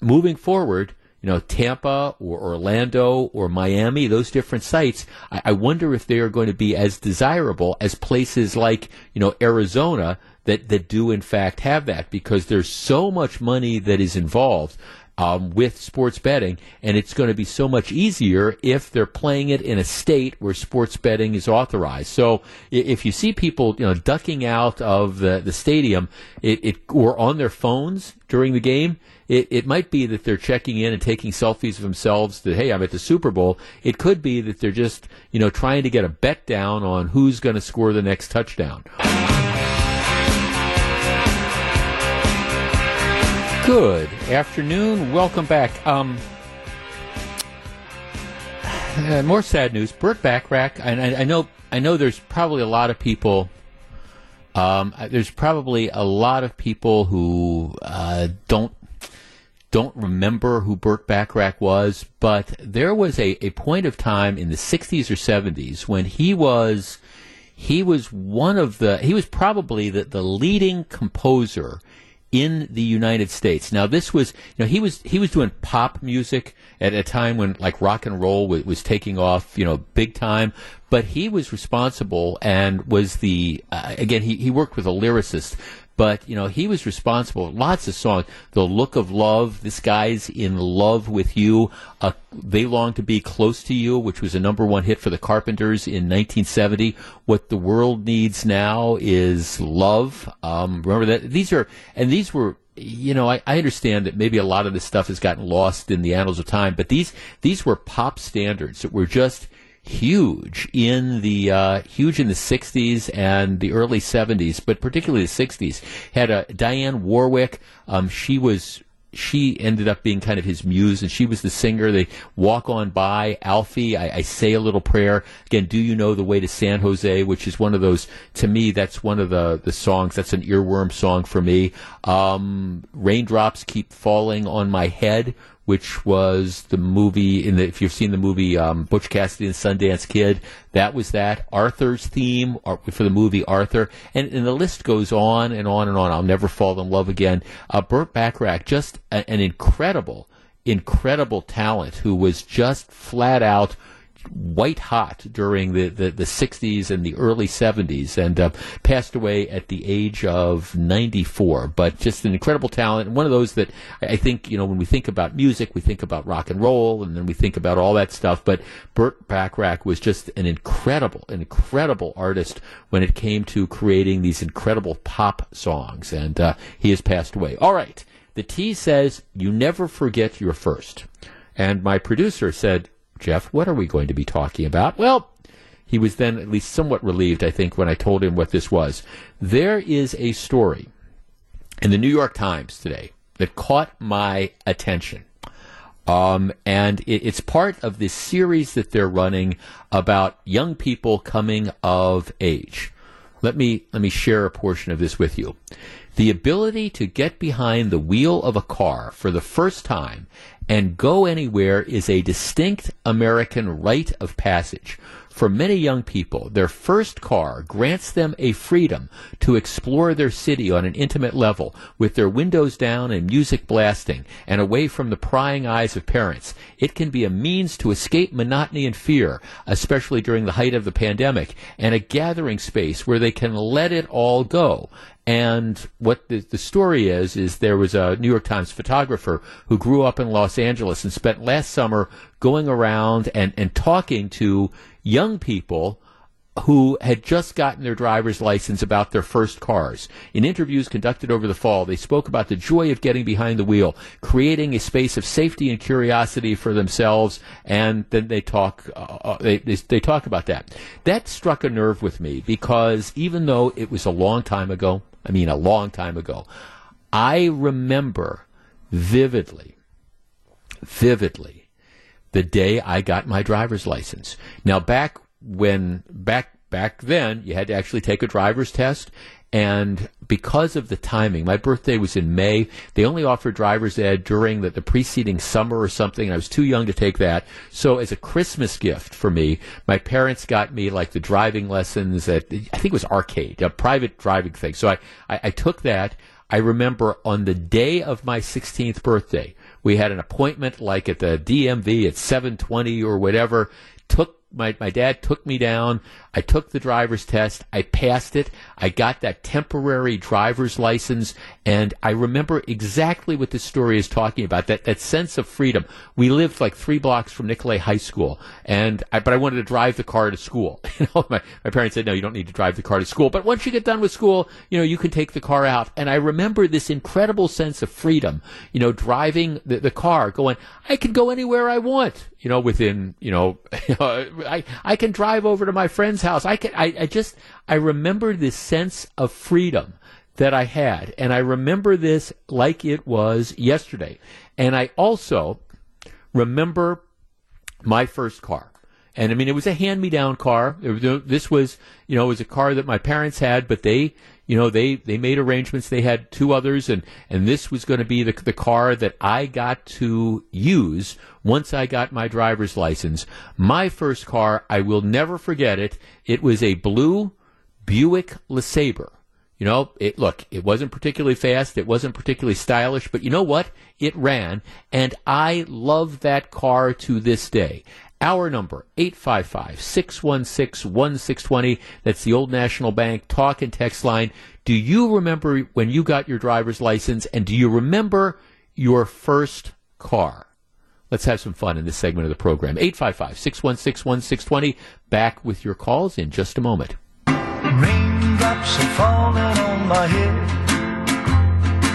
moving forward, you know, Tampa or Orlando or Miami, those different sites, I, I wonder if they are going to be as desirable as places like, you know, Arizona that, that do in fact have that because there's so much money that is involved. Um, with sports betting, and it's going to be so much easier if they're playing it in a state where sports betting is authorized. So if you see people, you know, ducking out of the, the stadium, it, it or on their phones during the game, it, it might be that they're checking in and taking selfies of themselves that hey, I'm at the Super Bowl. It could be that they're just you know trying to get a bet down on who's going to score the next touchdown. Good afternoon. Welcome back. Um, uh, more sad news. Burt Bacharach. I, I, know. I know. There's probably a lot of people. Um, uh, there's probably a lot of people who uh, don't don't remember who Burt Bacharach was, but there was a, a point of time in the 60s or 70s when he was he was one of the he was probably the, the leading composer in the United States. Now, this was, you know, he was he was doing pop music at a time when like rock and roll was, was taking off, you know, big time. But he was responsible and was the uh, again he he worked with a lyricist But you know, he was responsible. Lots of songs. The Look of Love. This guy's in love with you. Uh, they long to be close to you, which was a number one hit for the Carpenters in 1970. What the world needs now is love. Um, remember that these are and these were you know, I, I, understand that maybe a lot of this stuff has gotten lost in the annals of time, but these these were pop standards that were just huge in the uh, huge in the 60s and the early 70s, but particularly the 60s. Had a Dionne Warwick. Um, she was she ended up being kind of his muse, and she was the singer. They walk on by Alfie. I, I, say a little prayer again. Do you know the way to San Jose? Which is one of those to me. That's one of the the songs. That's an earworm song for me. Um, Raindrops keep falling on my head which was the movie in the, if you've seen the movie um, Butch Cassidy and Sundance Kid, that was that. Arthur's theme uh, for the movie Arthur, and, and the list goes on and on and on. I'll never fall in love again. Uh, Burt Bacharach, just a, an incredible, incredible talent who was just flat out white hot during the, the, the 60s and the early 70s and uh, passed away at the age of 94. But just an incredible talent. And one of those that I think, you know, when we think about music, we think about rock and roll and then we think about all that stuff. But Burt Bacharach was just an incredible, an incredible artist when it came to creating these incredible pop songs. And uh, he has passed away. All right. The T says, you never forget your first. And my producer said, Jeff, what are we going to be talking about? Well, he was then at least somewhat relieved, I think, when I told him what this was. There is a story in the New York Times today that caught my attention. Um, and it, it's part of this series that they're running about young people coming of age. Let me let me share a portion of this with you. The ability to get behind the wheel of a car for the first time and go anywhere is a distinct American rite of passage. For many young people, their first car grants them a freedom to explore their city on an intimate level with their windows down and music blasting and away from the prying eyes of parents. It can be a means to escape monotony and fear, especially during the height of the pandemic, and a gathering space where they can let it all go. And what the, the, story is, is there was a New York Times photographer who grew up in Los Angeles and spent last summer going around and, and talking to young people who had just gotten their driver's license about their first cars. In interviews conducted over the fall, they spoke about the joy of getting behind the wheel, creating a space of safety and curiosity for themselves, and then they talk uh, uh they, they, they talk about that. That struck a nerve with me because even though it was a long time ago, I mean a long time ago, I remember vividly, vividly the day I got my driver's license. Now, back when back back then, you had to actually take a driver's test, and because of the timing, my birthday was in May. They only offered driver's ed during the, the preceding summer or something. I was too young to take that. So as a Christmas gift for me, my parents got me like the driving lessons at, I think it was arcade, a private driving thing. So I, I, I took that. I remember on the day of my 16th birthday, we had an appointment like at the DMV at 720 or whatever. Took my, my dad took me down. I took the driver's test. I passed it. I got that temporary driver's license. And I remember exactly what this story is talking about that, that sense of freedom. We lived like three blocks from Nicolet High School. And I, but I wanted to drive the car to school. You know, my, my parents said, no, you don't need to drive the car to school. But once you get done with school, you know, you can take the car out. And I remember this incredible sense of freedom, you know, driving the, the car going, I can go anywhere I want, you know, within, you know, I, I can drive over to my friend's house. I could, I, I just, I remember this sense of freedom that I had. And I remember this like it was yesterday. And I also remember my first car. And I mean, it was a hand-me-down car. This was, you know, it was a car that my parents had, but they, you know, they, they made arrangements. They had two others, and, and this was going to be the, the car that I got to use once I got my driver's license. My first car, I will never forget it. It was a blue Buick LeSabre. You know, it, look, it wasn't particularly fast. It wasn't particularly stylish, but you know what? It ran, and I love that car to this day. Our number, 855-616-1620. That's the Old National Bank talk and text line. Do you remember when you got your driver's license and do you remember your first car? Let's have some fun in this segment of the program. 855-616-1620. Back with your calls in just a moment. Raindrops are falling on my head.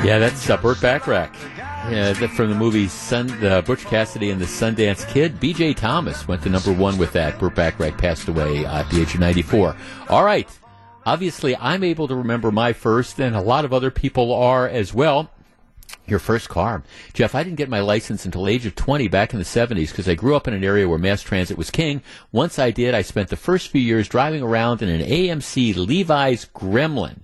Yeah, that's uh, Burt Bacharach. Yeah, from the movie Sun, uh, Butch Cassidy and the Sundance Kid. B.J. Thomas went to number one with that. Burt Bacharach passed away uh, at the age of 94. All right. Obviously, I'm able to remember my first, and a lot of other people are as well. Your first car. Jeff, I didn't get my license until age of 20 back in the 70s because I grew up in an area where mass transit was king. Once I did, I spent the first few years driving around in an AMC Levi's Gremlin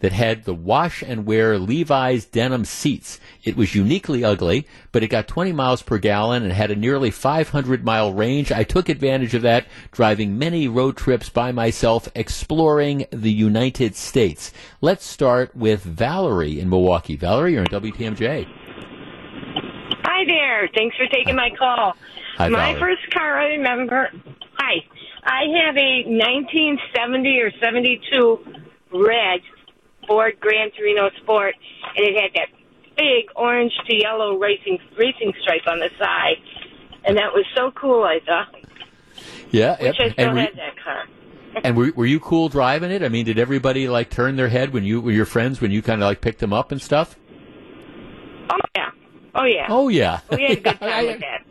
that had the wash and wear Levi's denim seats. It was uniquely ugly, but it got 20 miles per gallon and had a nearly 500 mile range. I took advantage of that, driving many road trips by myself, exploring the United States. Let's start with Valerie in Milwaukee. Valerie, you're in WTMJ. Hi there. Thanks for taking my call. Hi, my Valerie. first car, I remember. Hi. I have a 1970 or 72 red Ford Gran Torino Sport, and it had that big orange to yellow racing racing stripe on the side, and that was so cool. I thought. Yeah, Which I still and were, had that car. and were, were you cool driving it? I mean, did everybody like turn their head when you were your friends when you kind of like picked them up and stuff? Oh yeah. Oh yeah. Oh yeah. We had a good time with that.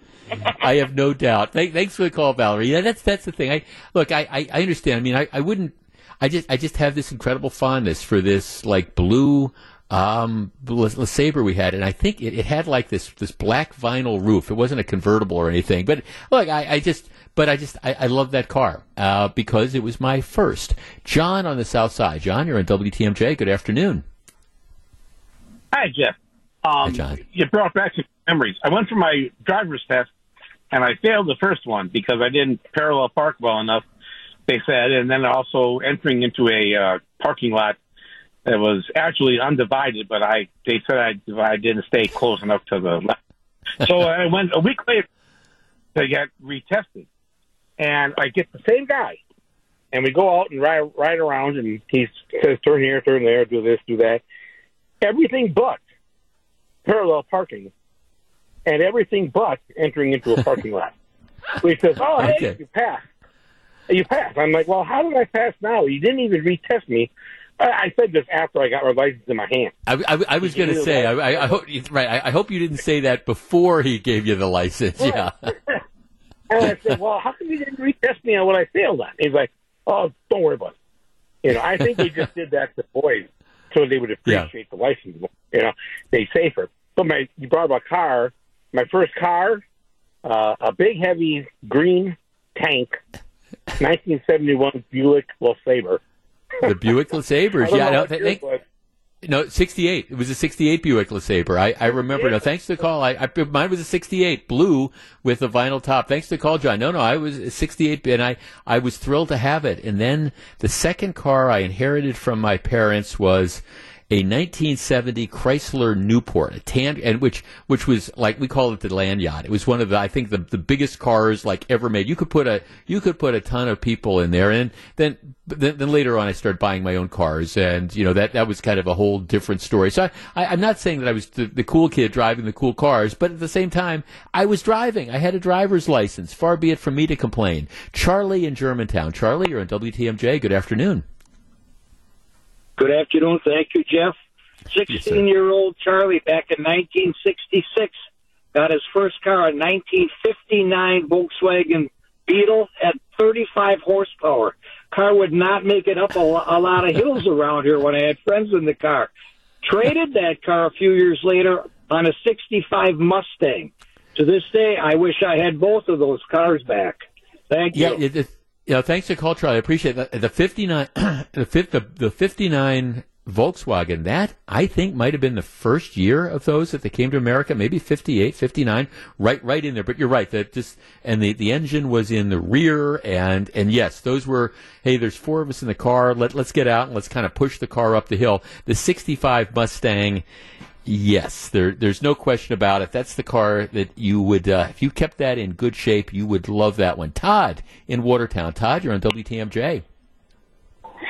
I have no doubt. Thanks for the call, Valerie. Yeah, that's that's the thing. I look, I, I, I understand. I mean, I, I wouldn't. I just I just have this incredible fondness for this like blue um Le, Le Sabre we had, and I think it, it had like this this black vinyl roof. It wasn't a convertible or anything, but look, I, I just. But I just I, I love that car uh, because it was my first. John on the South Side. John, you're on WTMJ. Good afternoon. Hi, Jeff. Um, John. You brought back some memories. I went for my driver's test, and I failed the first one because I didn't parallel park well enough. They said, and then also entering into a uh, parking lot that was actually undivided, but I they said I, I didn't stay close enough to the left. So I went a week later to get retested, and I get the same guy, and we go out and ride ride around, and he says, "Turn here, turn there, do this, do that." Everything but parallel parking, and everything but entering into a parking lot. So he says, "Oh, hey, Okay. you passed. You passed." I'm like, "Well, how did I pass now? You didn't even retest me." I, said this after I got my license in my hand. I, I, I was going to say, I, I, I hope right. I, hope you didn't say that before he gave you the license. Yeah. And I said, "Well, how come you didn't retest me on what I failed on?" He's like, "Oh, don't worry about it." You know, I think he just did that to boys so they would Yeah. appreciate the license. more. You know, they safer. But my, you brought up a car. My first car, uh, a big, heavy green tank, 1971 Buick LeSabre. the Buick LeSabres. I Yeah, no, what th- yours thank- was. no, sixty-eight. It was a sixty-eight Buick LeSabre. I, I remember. No, thanks to the call. I, I mine was a sixty-eight blue with a vinyl top. Thanks to the call, John. No, no, I was a sixty-eight, and I I was thrilled to have it. And then the second car I inherited from my parents was. A 1970 Chrysler Newport, a tan, and which which was like we call it the land yacht. It was one of the I think the the biggest cars like ever made. You could put a you could put a ton of people in there, and then then, then later on I started buying my own cars, and you know that that was kind of a whole different story. So I, I, I'm not saying that I was the, the cool kid driving the cool cars, but at the same time I was driving. I had a driver's license. Far be it from me to complain. Charlie in Germantown. Charlie, you're on WTMJ. Good afternoon. Good afternoon. Thank you, Jeff. 16 year old Charlie back in 1966 got his first car, a 1959 Volkswagen Beetle, at 35 horsepower. Car would not make it up a, a lot of hills around here when I had friends in the car. Traded that car a few years later on a 65 Mustang. To this day, I wish I had both of those cars back. Thank you. Yeah, it, it, know, thanks the call. I appreciate that. The fifty nine, the fifth, the, the fifty nine Volkswagen. That I think might have been the first year of those that they came to America. Maybe 58, 59, right, right in there. But you're right. That just and the the engine was in the rear, and and yes, those were. Hey, there's four of us in the car. Let let's get out and let's kind of push the car up the hill. The '65 Mustang. Yes, there, there's no question about it. That's the car that you would, uh, if you kept that in good shape, you would love that one. Todd in Watertown. Todd, you're on WTMJ.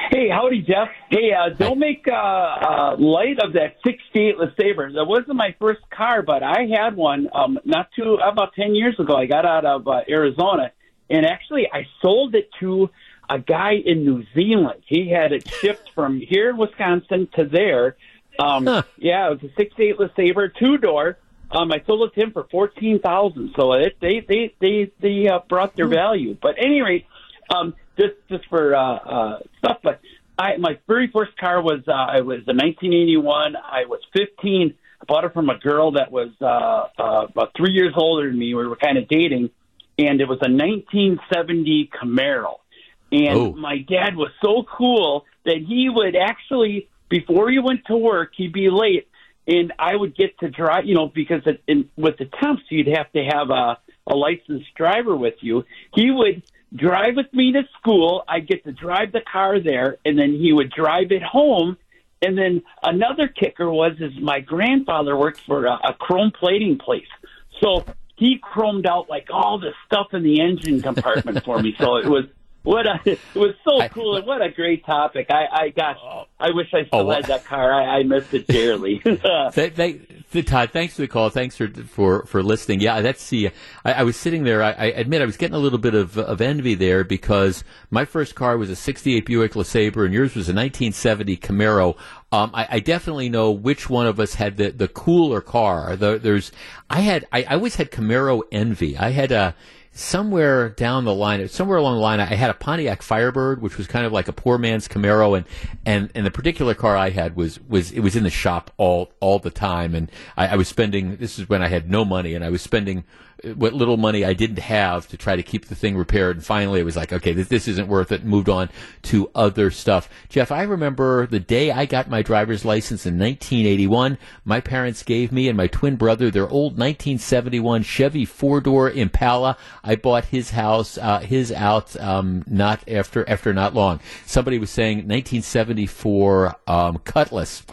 Hey, howdy, Jeff. Hey, uh, don't make uh, uh, light of that '68 LeSabre. That wasn't my first car, but I had one um, not too about ten years ago. I got out of uh, Arizona, and actually, I sold it to a guy in New Zealand. He had it shipped from here in Wisconsin to there. Um, huh. Yeah, it was a '68 LeSabre, two door. Um, I sold it to him for fourteen thousand. So it, they they they they uh, brought their value. But at any rate, um, just just for uh, uh, stuff. But I my very first car was uh, I was a 1981. I was 15. I bought it from a girl that was uh, uh, about three years older than me. We were kind of dating, and it was a 1970 Camaro. And oh. my dad was so cool that he would actually, before he went to work, he'd be late, and I would get to drive. You know, because it, in, with the temps, you'd have to have a a licensed driver with you. He would drive with me to school. I'd get to drive the car there, and then he would drive it home. And then another kicker was is my grandfather worked for a, a chrome plating place, so he chromed out like all the stuff in the engine compartment for me. So it was what a it was so I, cool and what a great topic. I, I gosh, I wish I still oh, had that car. I, I missed it dearly. thank, thank, Todd, thanks for the call. Thanks for for, for listening. Yeah, that's the. I, I was sitting there. I, I, admit I was getting a little bit of of envy there because my first car was a '68 Buick LeSabre and yours was a 1970 Camaro. Um, I, I, definitely know which one of us had the, the cooler car. The, there's, I had, I, I always had Camaro envy. I had a, somewhere down the line, somewhere along the line, I had a Pontiac Firebird, which was kind of like a poor man's Camaro, and and and the particular car I had was was it was in the shop all all the time, and I, I was spending. This is when I had no money, and I was spending what little money I didn't have to try to keep the thing repaired. And finally, it was like, okay, this, this isn't worth it. Moved on to other stuff. Jeff, I remember the day I got my driver's license in 1981. My parents gave me and my twin brother their old 1971 Chevy four door Impala. I bought his house, uh, his out, um, not after after not long. Somebody was saying 1974 um, Cutlass.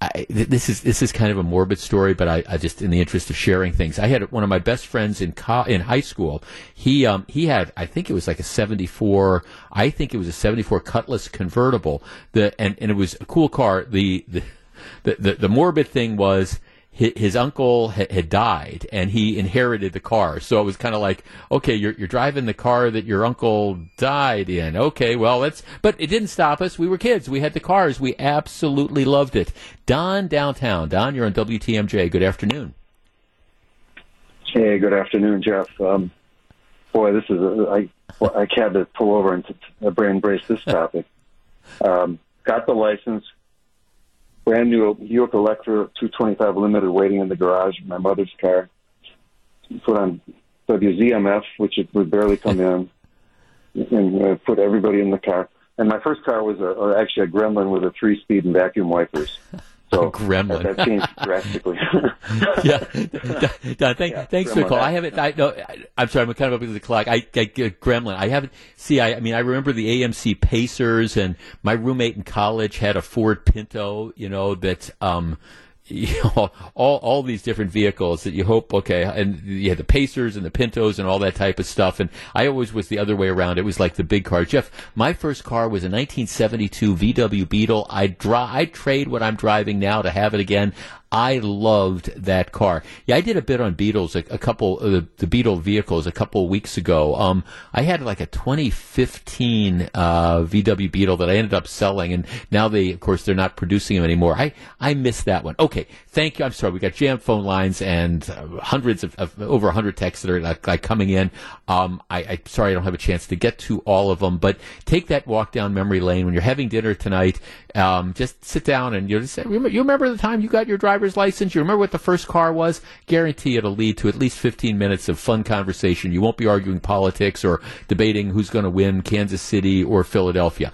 I, this is this is kind of a morbid story, but I, I, just in the interest of sharing things, I had one of my best friends in co- in high school. He um he had I think it was like a seventy four. I think it was a seventy four Cutlass convertible. The and, and it was a cool car. The the the, the, the morbid thing was his, uncle had died and he inherited the car. So it was kind of like, okay, you're, you're driving the car that your uncle died in. Okay, well, that's, but it didn't stop us. We were kids. We had the cars. We absolutely loved it. Don downtown. Don, you're on WTMJ. Good afternoon. Hey, good afternoon, Jeff. Um, boy, this is, a, I, I had to pull over and to, brain brace this topic. Um, got the license, brand new Buick Electra 225 Limited waiting in the garage, my mother's car. Put on WZMF, which it would barely come in, and uh, put everybody in the car. And my first car was a, or actually a Gremlin with a three-speed and vacuum wipers. So gremlin. That, that changed drastically. yeah. thank, yeah, thanks for the call. I haven't. I no. I'm sorry. I'm kind of up against the clock. I, I gremlin. I haven't. See, I, I mean, I remember the AMC Pacers, and my roommate in college had a Ford Pinto. You know that. um you know, all all these different vehicles that you hope okay, and you had the Pacers and the Pintos and all that type of stuff. And I always was the other way around. It was like the big car. Jeff, my first car was a 1972 VW Beetle. I dri- I trade what I'm driving now to have it again. I loved that car. Yeah, I did a bit on Beatles, a, a couple of the, Beetle vehicles a couple weeks ago. Um, I had like a 2015 uh, VW Beetle that I ended up selling, and now they, of course, they're not producing them anymore. I I missed that one. Okay, thank you. I'm sorry, we got jammed phone lines and uh, hundreds of, of, over 100 texts that are like, coming in. Um, I, I sorry I don't have a chance to get to all of them, but take that walk down memory lane when you're having dinner tonight. Um, just sit down and you know, say, you remember the time you got your driver's license? You remember what the first car was? Guarantee it'll lead to at least 15 minutes of fun conversation. You won't be arguing politics or debating who's going to win Kansas City or Philadelphia.